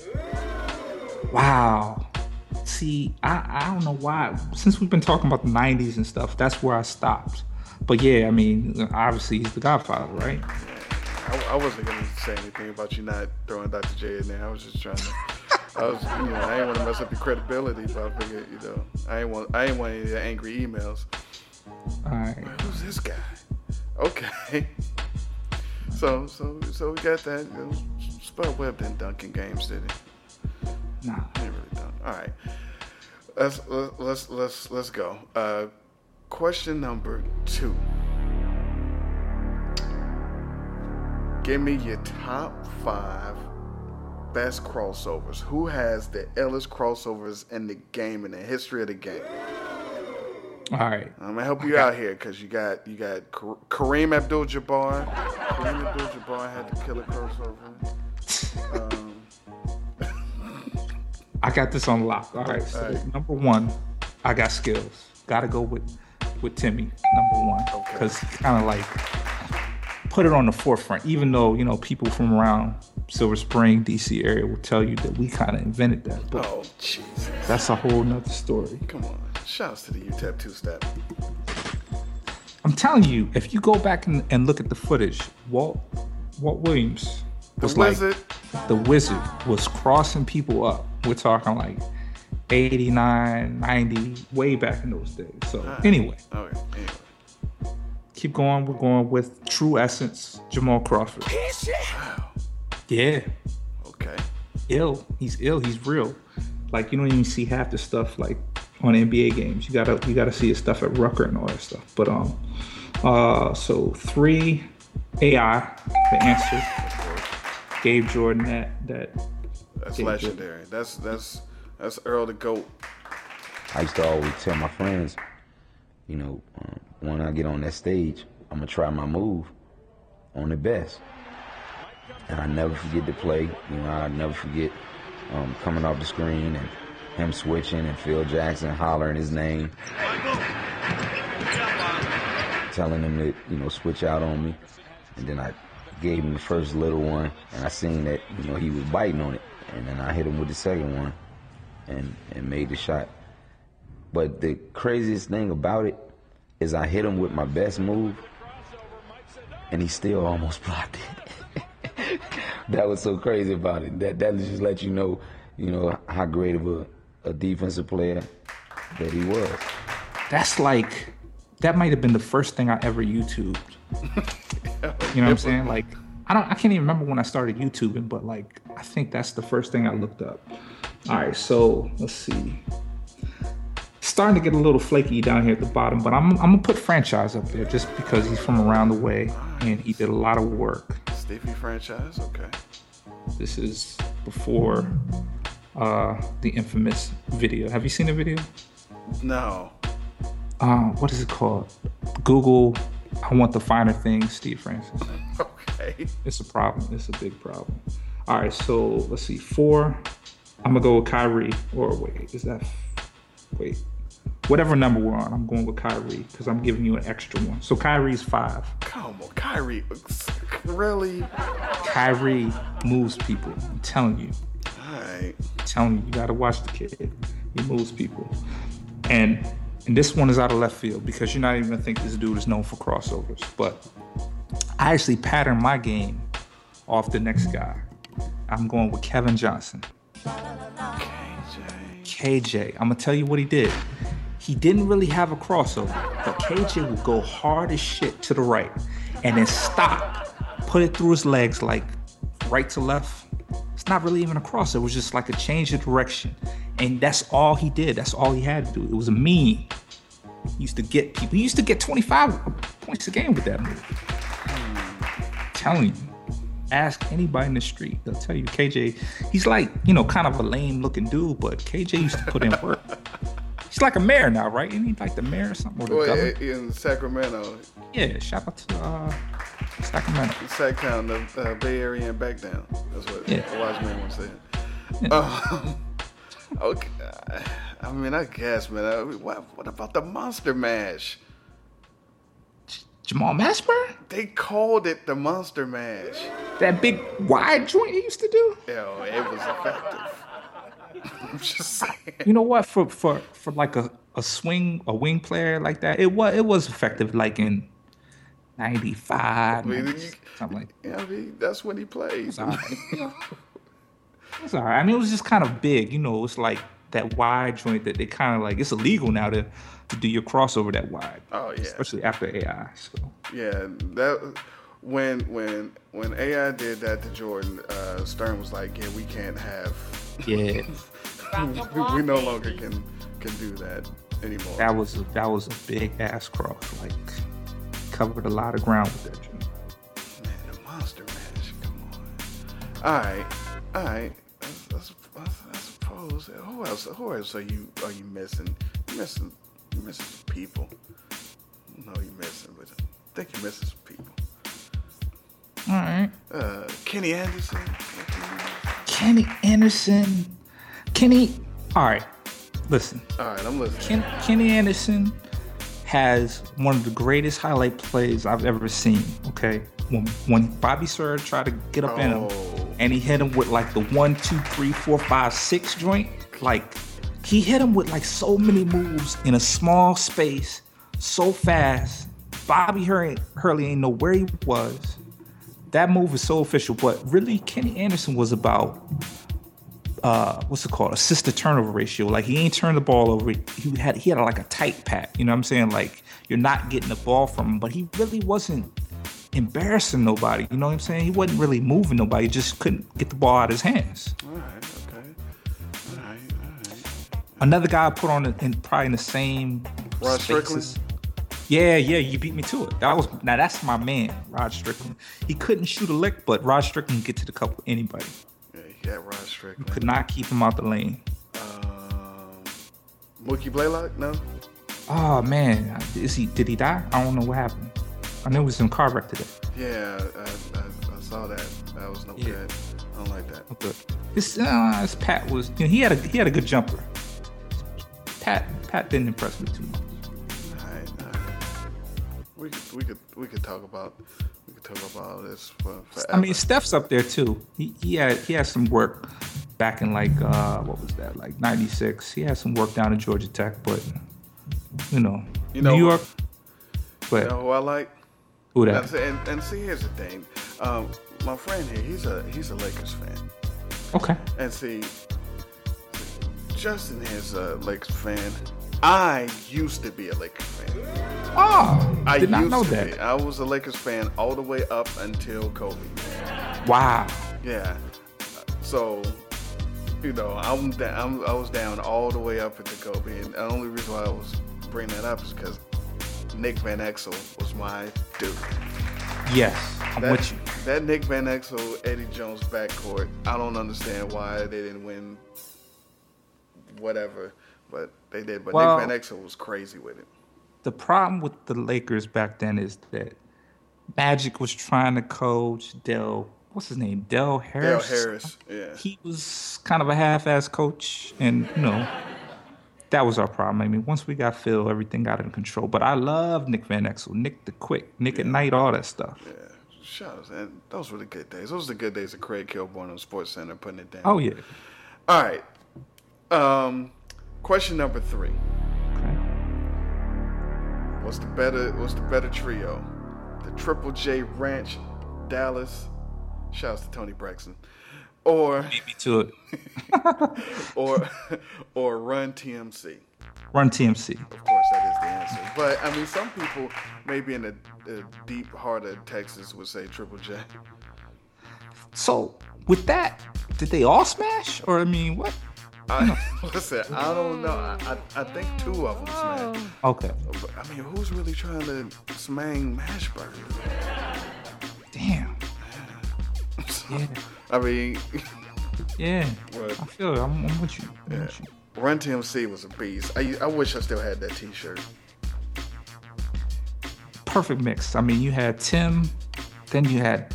wow. See, I, I don't know why. Since we've been talking about the 90s and stuff, that's where I stopped. But yeah, I mean, obviously he's the godfather, right?
I, I wasn't gonna say anything about you not throwing Dr. J in there. I was just trying to. I was, you know, I didn't want to mess up your credibility, but I figured, you know, I ain't want, I ain't want any of the angry emails.
All right.
Who's this guy? Okay. So, so, so we got that. You know, Spud Webb didn't dunk in games, did he?
Nah.
He didn't really dunk. All right. Let's let's let's let's go. Uh, question number two. Give me your top five best crossovers. Who has the illest crossovers in the game in the history of the game?
All right.
I'm gonna help you out here because you got you got Kareem Abdul-Jabbar. Kareem Abdul-Jabbar had the killer crossover. Um,
I got this on lock. All right. So
All right.
number one, I got skills. Got to go with with Timmy number one because he kind of like put it on the forefront. Even though you know people from around Silver Spring, DC area will tell you that we kind of invented that, but
oh, Jesus.
that's a whole nother story.
Come on. Shouts to the UTEP two step.
I'm telling you, if you go back and, and look at the footage, Walt Walt Williams
The
was like
Wizard.
the wizard was crossing people up. We're talking like 89, 90, way back in those days. So ah. anyway, oh,
Okay. Anyway.
Keep going. We're going with True Essence, Jamal Crawford. Yeah.
Okay.
Ill. He's ill. He's real. Like you don't even see half the stuff like on NBA games. You gotta you gotta see his stuff at Rucker and all that stuff. But um uh so three AI, the answer. Gave Jordan that that
That's
Gave Jordan.
legendary. That's that's that's Earl the Goat.
I used to always tell my friends, you know, um, when I get on that stage, I'm gonna try my move on the best, and I never forget to play. You know, I never forget um, coming off the screen and him switching and Phil Jackson hollering his name, telling him to you know switch out on me, and then I gave him the first little one, and I seen that you know he was biting on it, and then I hit him with the second one, and and made the shot. But the craziest thing about it is I hit him with my best move, and he still almost blocked it. that was so crazy about it. That that just let you know, you know how great of a, a defensive player that he was.
That's like that might have been the first thing I ever YouTubed. You know what I'm saying? Like I don't I can't even remember when I started YouTubing, but like I think that's the first thing I looked up. All right, so let's see. Starting to get a little flaky down here at the bottom, but I'm I'm gonna put franchise up there just because he's from around the way and he did a lot of work.
Stevie franchise, okay.
This is before uh the infamous video. Have you seen the video?
No.
Uh, what is it called? Google. I want the finer things, Steve Francis.
Okay.
It's a problem. It's a big problem. All right, so let's see. Four. I'm gonna go with Kyrie. Or wait, is that? Wait, whatever number we're on, I'm going with Kyrie because I'm giving you an extra one. So Kyrie's five.
Come on, Kyrie. Really?
Kyrie moves people. I'm telling you.
Alright.
I'm telling you, you gotta watch the kid. He moves people. And and this one is out of left field because you're not even gonna think this dude is known for crossovers. But I actually patterned my game off the next guy. I'm going with Kevin Johnson. KJ. KJ. I'm gonna tell you what he did. He didn't really have a crossover, but KJ would go hard as shit to the right and then stop, put it through his legs like right to left. It's not really even a crossover, it was just like a change of direction. And that's all he did. That's all he had to do. It was a meme. He used to get people, he used to get 25 points a game with that move. telling you. Ask anybody in the street, they'll tell you KJ, he's like, you know, kind of a lame looking dude, but KJ used to put in work. He's like a mayor now, right? Isn't he like the mayor or something? Or the
Well, in Sacramento,
Yeah, shout out to uh, Sacramento.
Sacktown, the uh, Bay Area, and back down. That's what
Yeah.
a wise man once said. Um, okay, I mean, I guess, man. I mean, what, what about the Monster Mash?
Jamal Mashburn?
They called it the Monster Mash.
That big wide joint he used to do?
Yo, it was effective. I'm just saying.
You know what? For for for like a, a swing a wing player like that, it was it was effective like in ninety five,
I mean,
something like
Yeah, I mean, that's when he played.
all right. It's all right. I mean, it was just kind of big. You know, it's like that wide joint that they kind of like. It's illegal now to, to do your crossover that wide.
Oh, yeah.
Especially after AI. So
Yeah, that when when when AI did that to Jordan, uh, Stern was like, "Yeah, we can't have.
yeah,
we, we no longer can can do that anymore."
that was a, that was a big ass cross. Like covered a lot of ground with that joint.
Man, the Monster Mash. Come on. All right, all right. I, I, I suppose. Who else? Who else are you are you missing? You missing? You missing some people? No, you missing, but I think you missing some people.
All right.
Uh, Kenny Anderson.
Kenny Anderson. Kenny. All right. Listen.
All right, I'm listening.
Ken, Kenny Anderson has one of the greatest highlight plays I've ever seen. Okay, when when Bobby Sir tried to get up in him, oh. and he hit him with like the one, two, three, four, five, six joint. Like he hit him with like so many moves in a small space, so fast. Bobby Hurley, Hurley ain't know where he was. That move is so official, but really, Kenny Anderson was about uh, what's it called? Assist to turnover ratio. Like he ain't turned the ball over. He had he had like a tight pat. You know what I'm saying? Like you're not getting the ball from him, but he really wasn't embarrassing nobody. You know what I'm saying? He wasn't really moving nobody. He just couldn't get the ball out of his hands.
All right, okay. All right, all right.
Another guy I put on in probably in the same
Rod
spaces. Yeah, yeah, you beat me to it. That was now that's my man, Rod Strickland. He couldn't shoot a lick, but Rod Strickland get to the cup with anybody.
Strickland.
Could not keep him out the lane.
Um, Mookie Blaylock? No.
Oh man, is he? Did he die? I don't know what happened. I know he was in car wreck today.
Yeah, I, I, I saw that. That was no
Yeah.
good. I don't like that.
Okay. This, uh, this Pat was. You know, he had a he had a good jumper. Pat Pat didn't impress me too much.
All right, all right. We could we could we could talk about we could talk about this for.
I mean, Steph's up there too. He he had he had some work. back in like uh, what was that? Like '96. He had some work down at Georgia Tech, but you know,
You know
New York.
You
But
know who I like?
Who that?
And, and, and see, here's the thing. Um, my friend here, he's a he's a Lakers fan.
okay,
And see, Justin is a Lakers fan. I used to be a Lakers fan.
oh,
I
did not know that.
be. I was a Lakers fan all the way up until Kobe.
Wow.
Yeah. So, you know, I'm, da- I'm I was down all the way up into Kobe, and the only reason why I was bringing that up is because Nick Van Exel was my dude.
Yes, I'm
that,
with you.
That Nick Van Exel, Eddie Jones backcourt, I don't understand why they didn't win whatever, but they did. But
Well-
Nick Van Exel was crazy with it.
The problem with the Lakers back then is that Magic was trying to coach Del. What's his name?
Del
Harris.
Harris, yeah.
He was kind of a half-ass coach, and you know, that was our problem. I mean, once we got Phil, everything got in control. But I love Nick Van Exel, Nick the Quick, Nick at Night, all that stuff. Yeah.
Shucks, and those were the good days. Those were the good days of Craig Kilborn on Sports Center putting it down.
Oh yeah.
All right. Um, question number three. What's the better? What's the better trio? The Triple J Ranch, Dallas. Shouts to Toni Braxton, or
Me to it.
or or Run TMC.
Run TMC.
Of course, that is the answer. But I mean, some people, maybe in the, the deep heart of Texas, would say Triple J.
So with that, did they all smash, or I mean, what?
I, listen, I don't know. I, I, I think two of them smashed. Oh.
Okay.
But, I mean, who's really trying to smang Mashburger?
Damn. Yeah.
I mean,
Yeah.
What?
I feel it. I'm, I'm with you. I'm
yeah.
with you.
Run TMC was a beast. I, I wish I still had that T-shirt.
Perfect mix. I mean, you had Tim, then you had,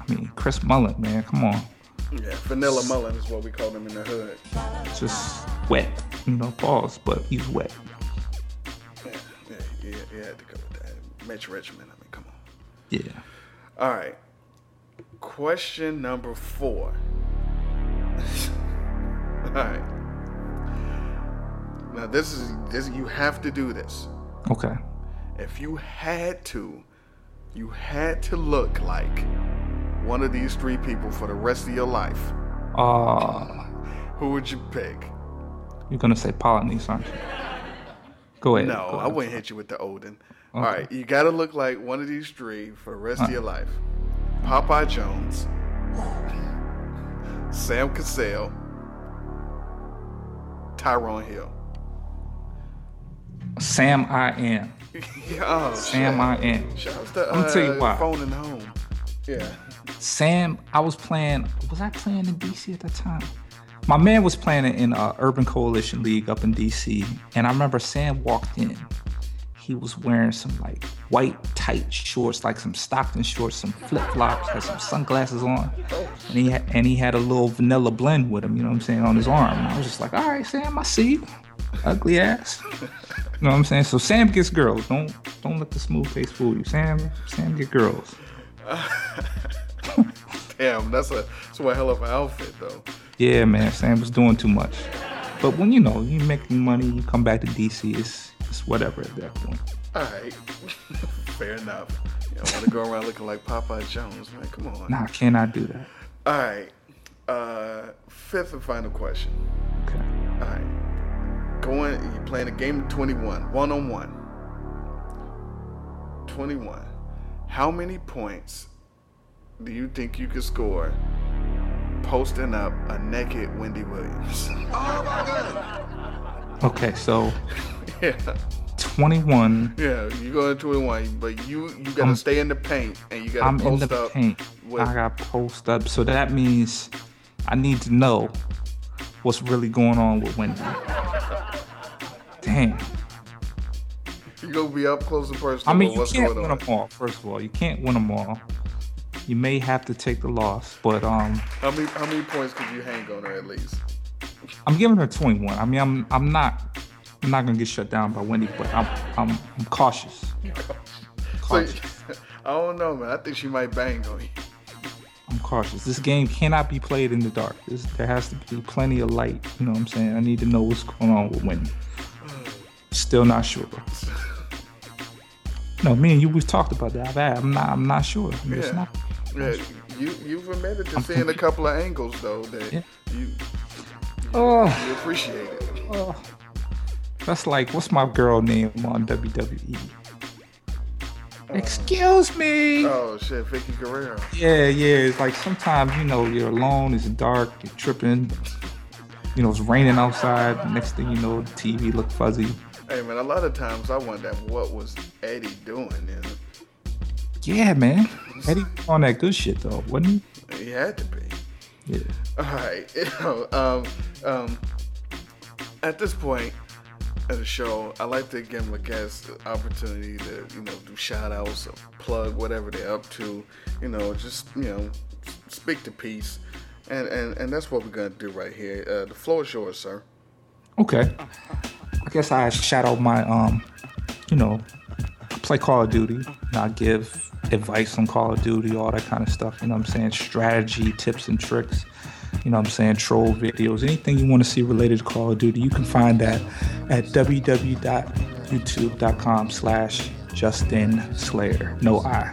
I mean, Chris Mullin, man. Come on.
Yeah, Vanilla Mullin is what we call him in the hood.
Just wet. You know, balls, but he's wet.
Yeah, yeah, yeah, you had to go with that. Mitch Richmond. I mean, come on.
Yeah.
All right. Question number four. All right. Now this is this you have to do this.
Okay.
If you had to, you had to look like one of these three people for the rest of your life.
Uh,
Who would you pick?
you're gonna say Polynese, aren't you? Go ahead.
No,
go
I wouldn't hit you with the Odin. All
Okay.
right, you got to look like one of these three for the rest of
Uh.
your life. Popeye Jones, Sam Cassell, Tyrone Hill.
Sam I am.
oh,
Sam
shit.
I am.
Shout out to
I'm gonna tell you
uh,
why.
Phone and home. Yeah.
Sam, I was playing. Was I playing in DC at that time? My man was playing in uh, Urban Coalition League up in DC, and I remember Sam walked in. He was wearing some like white tight shorts, like some Stockton shorts, some flip flops, had some sunglasses on, and he had, and he had a little vanilla blend with him. You know what I'm saying on his arm. And I was just like, all right, Sam, I see you, ugly ass. You know what I'm saying? So Sam gets girls. Don't don't let the smooth face fool you. Sam Sam get girls.
Damn, that's a that's one hell of an outfit though.
Yeah, man, Sam was doing too much. But when you know you make money, you come back to DC, it's it's whatever at that point.
All right, fair enough. You don't want to go around looking like Popeye Jones, man. Come on.
Nah, I cannot do that.
All right. Uh, fifth and final question.
Okay.
All right. Going, you're playing a game of 21, one on one. 21. How many points do you think you could score posting up a naked Wendy Williams? Oh my god.
Okay, so
yeah.
21.
Yeah, you go to 21, but you you gotta
I'm-
stay in the paint and you gotta post up.
I'm in
post
the
up.
paint.
with-
I got post up, so that means I need to know what's really going on with Wendy. Damn.
You gonna be up close and personal.
I mean, you
what's
can't win
on.
them all. First of all, you can't win them all. You may have to take the loss, but um,
How many how many points could you hang on her at least?
I'm giving her 21. I mean, I'm I'm not I'm not gonna get shut down by Wendy, but I'm I'm I'm cautious.
So, I don't know, man. I think she might bang on you.
I'm cautious. This game cannot be played in the dark. This, there has to be plenty of light. You know what I'm saying? I need to know what's going on with Wendy. Still not sure. No, me and you we've talked about that. I'm not. I'm not sure. I mean, It's
Yeah.
not.
Yeah, you you've admitted to seeing a couple of angles though that you you
Oh.
appreciate it.
Oh. That's like what's my girl name on WWE? Uh, Excuse me.
Oh shit, Vickie Guerrero.
Yeah, yeah. It's like sometimes you know you're alone. It's dark. You're tripping. You know it's raining outside. Next thing you know, the TV look fuzzy.
Hey man, a lot of times I wonder what was Eddie doing. You know?
Yeah, man. Eddie on that good shit though, wasn't he?
He had to be.
Yeah.
All right. You know, um, um, at this point of the show, I like to give my guests the opportunity to, you know, do shout outs or plug whatever they're up to, you know, just, you know, speak the piece. And, and, and that's what we're going to do right here. Uh, the floor is yours, sir.
Okay. I guess I shout out my um, you know, play Call of Duty. And I give advice on Call of Duty, all that kind of stuff. You know what I'm saying? Strategy, tips and tricks. You know what I'm saying? Troll videos. Anything you want to see related to Call of Duty, you can find that at www.youtube.com slash Justin Slayer. No I.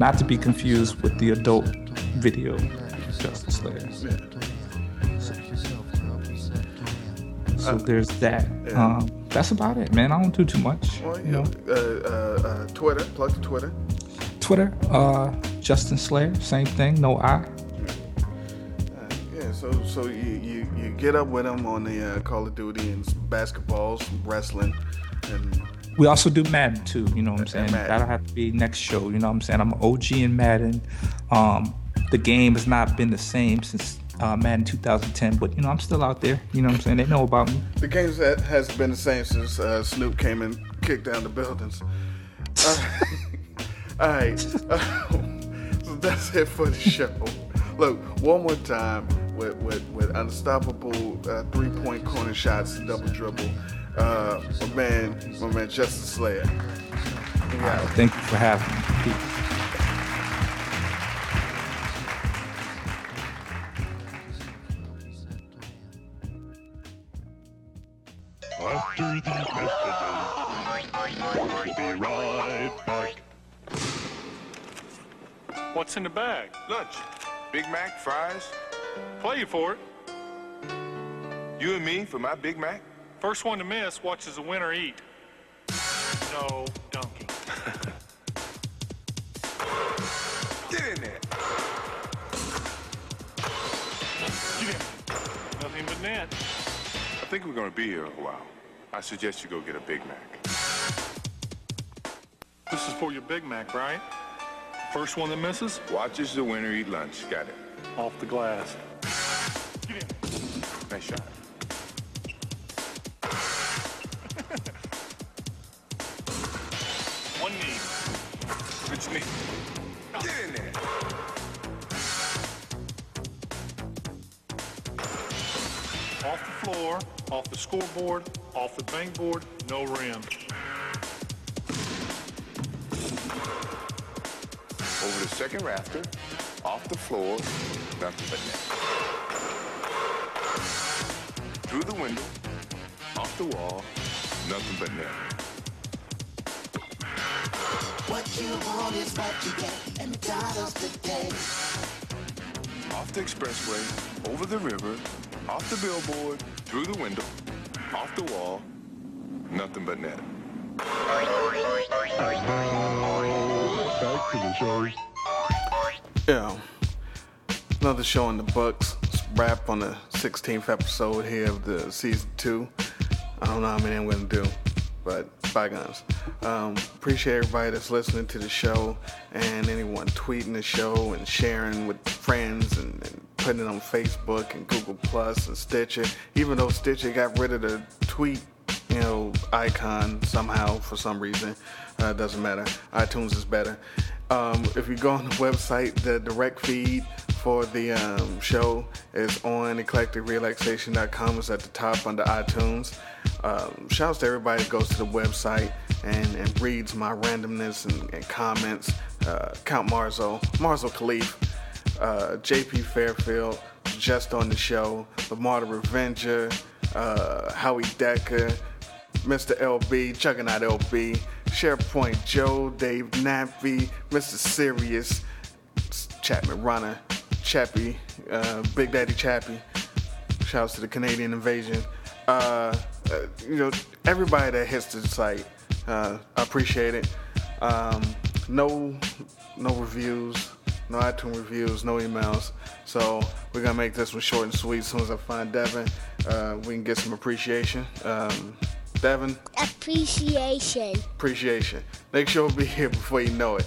Not to be confused with the adult video Justin Slayer. So there's that. Um, that's about it, man. I don't do too much.
Well,
you know,
uh, uh, uh, Twitter, plug the Twitter.
Twitter, uh, Justin Slayer, same thing, no I.
Yeah, so so you, you, you get up with them on the uh, Call of Duty and some basketball, some wrestling, and
We also do Madden too, you know what I'm saying? That'll have to be next show, you know what I'm saying? I'm an OG in Madden. Um, the game has not been the same since uh, Madden 2010, but you know, I'm still out there, you know what I'm saying? They know about me.
the games that has been the same since uh, Snoop came and kicked down the buildings. Uh, all right, so that's it for the show. Look, one more time with with, with unstoppable uh, three point corner shots, and double dribble. Uh, my man, my man, Justin Slayer.
Thank you for having me. Peace.
After these messages, we'll be right back.
What's in the bag? Lunch. Big Mac, fries. Play you for it. You and me for my Big Mac? First one to miss watches the winner eat. No dunking. Get in there. Get in. Nothing but net.
I think we're gonna be here a while. I suggest you go get a Big Mac.
This is for your Big Mac, right? First one that misses?
Watches the winner eat lunch. Got it.
Off the glass.
Nice shot.
One knee.
Which knee? Get in there.
Off the floor, off the scoreboard, off the bank board, no rim.
Over the second rafter, off the floor, nothing but net. Through the window, off the wall, nothing but net.
What you want is what you get. And McDonald's today.
Off the expressway, over the river, off the billboard, through the window, off the wall, nothing but net.
Yeah. Another show in the books. Wrap on the 16th episode here of the season two. I don't know how many I'm going to do, but bygones. Um, appreciate everybody that's listening to the show and anyone tweeting the show and sharing with friends and, and putting it on Facebook and Google Plus and Stitcher. Even though Stitcher got rid of the tweet you know, icon somehow for some reason. Uh, doesn't matter. iTunes is better. Um, if you go on the website, the direct feed for the um, show is on eclecticrelaxation.com. It's at the top under iTunes. Um, shouts to everybody that goes to the website and, and reads my randomness and, and comments. Uh, Count Marzo, Marzo Khalif. Uh, JP Fairfield, just on the show, Lamar the Revenger, uh, Howie Decker, Mr. LB, Out LB, SharePoint Joe, Dave Nappy, Mr. Sirius, Chapman Runner, Chappie, uh, Big Daddy Chappie. Shouts to the Canadian Invasion. Uh, uh, you know, everybody that hits the site, uh, I appreciate it. Um, no, no reviews, no iTunes reviews, no emails. So we're gonna make this one short and sweet. As soon as I find Devin, uh, we can get some appreciation. Um, Devin,
Appreciation.
appreciation. Make sure we'll be here before you know it.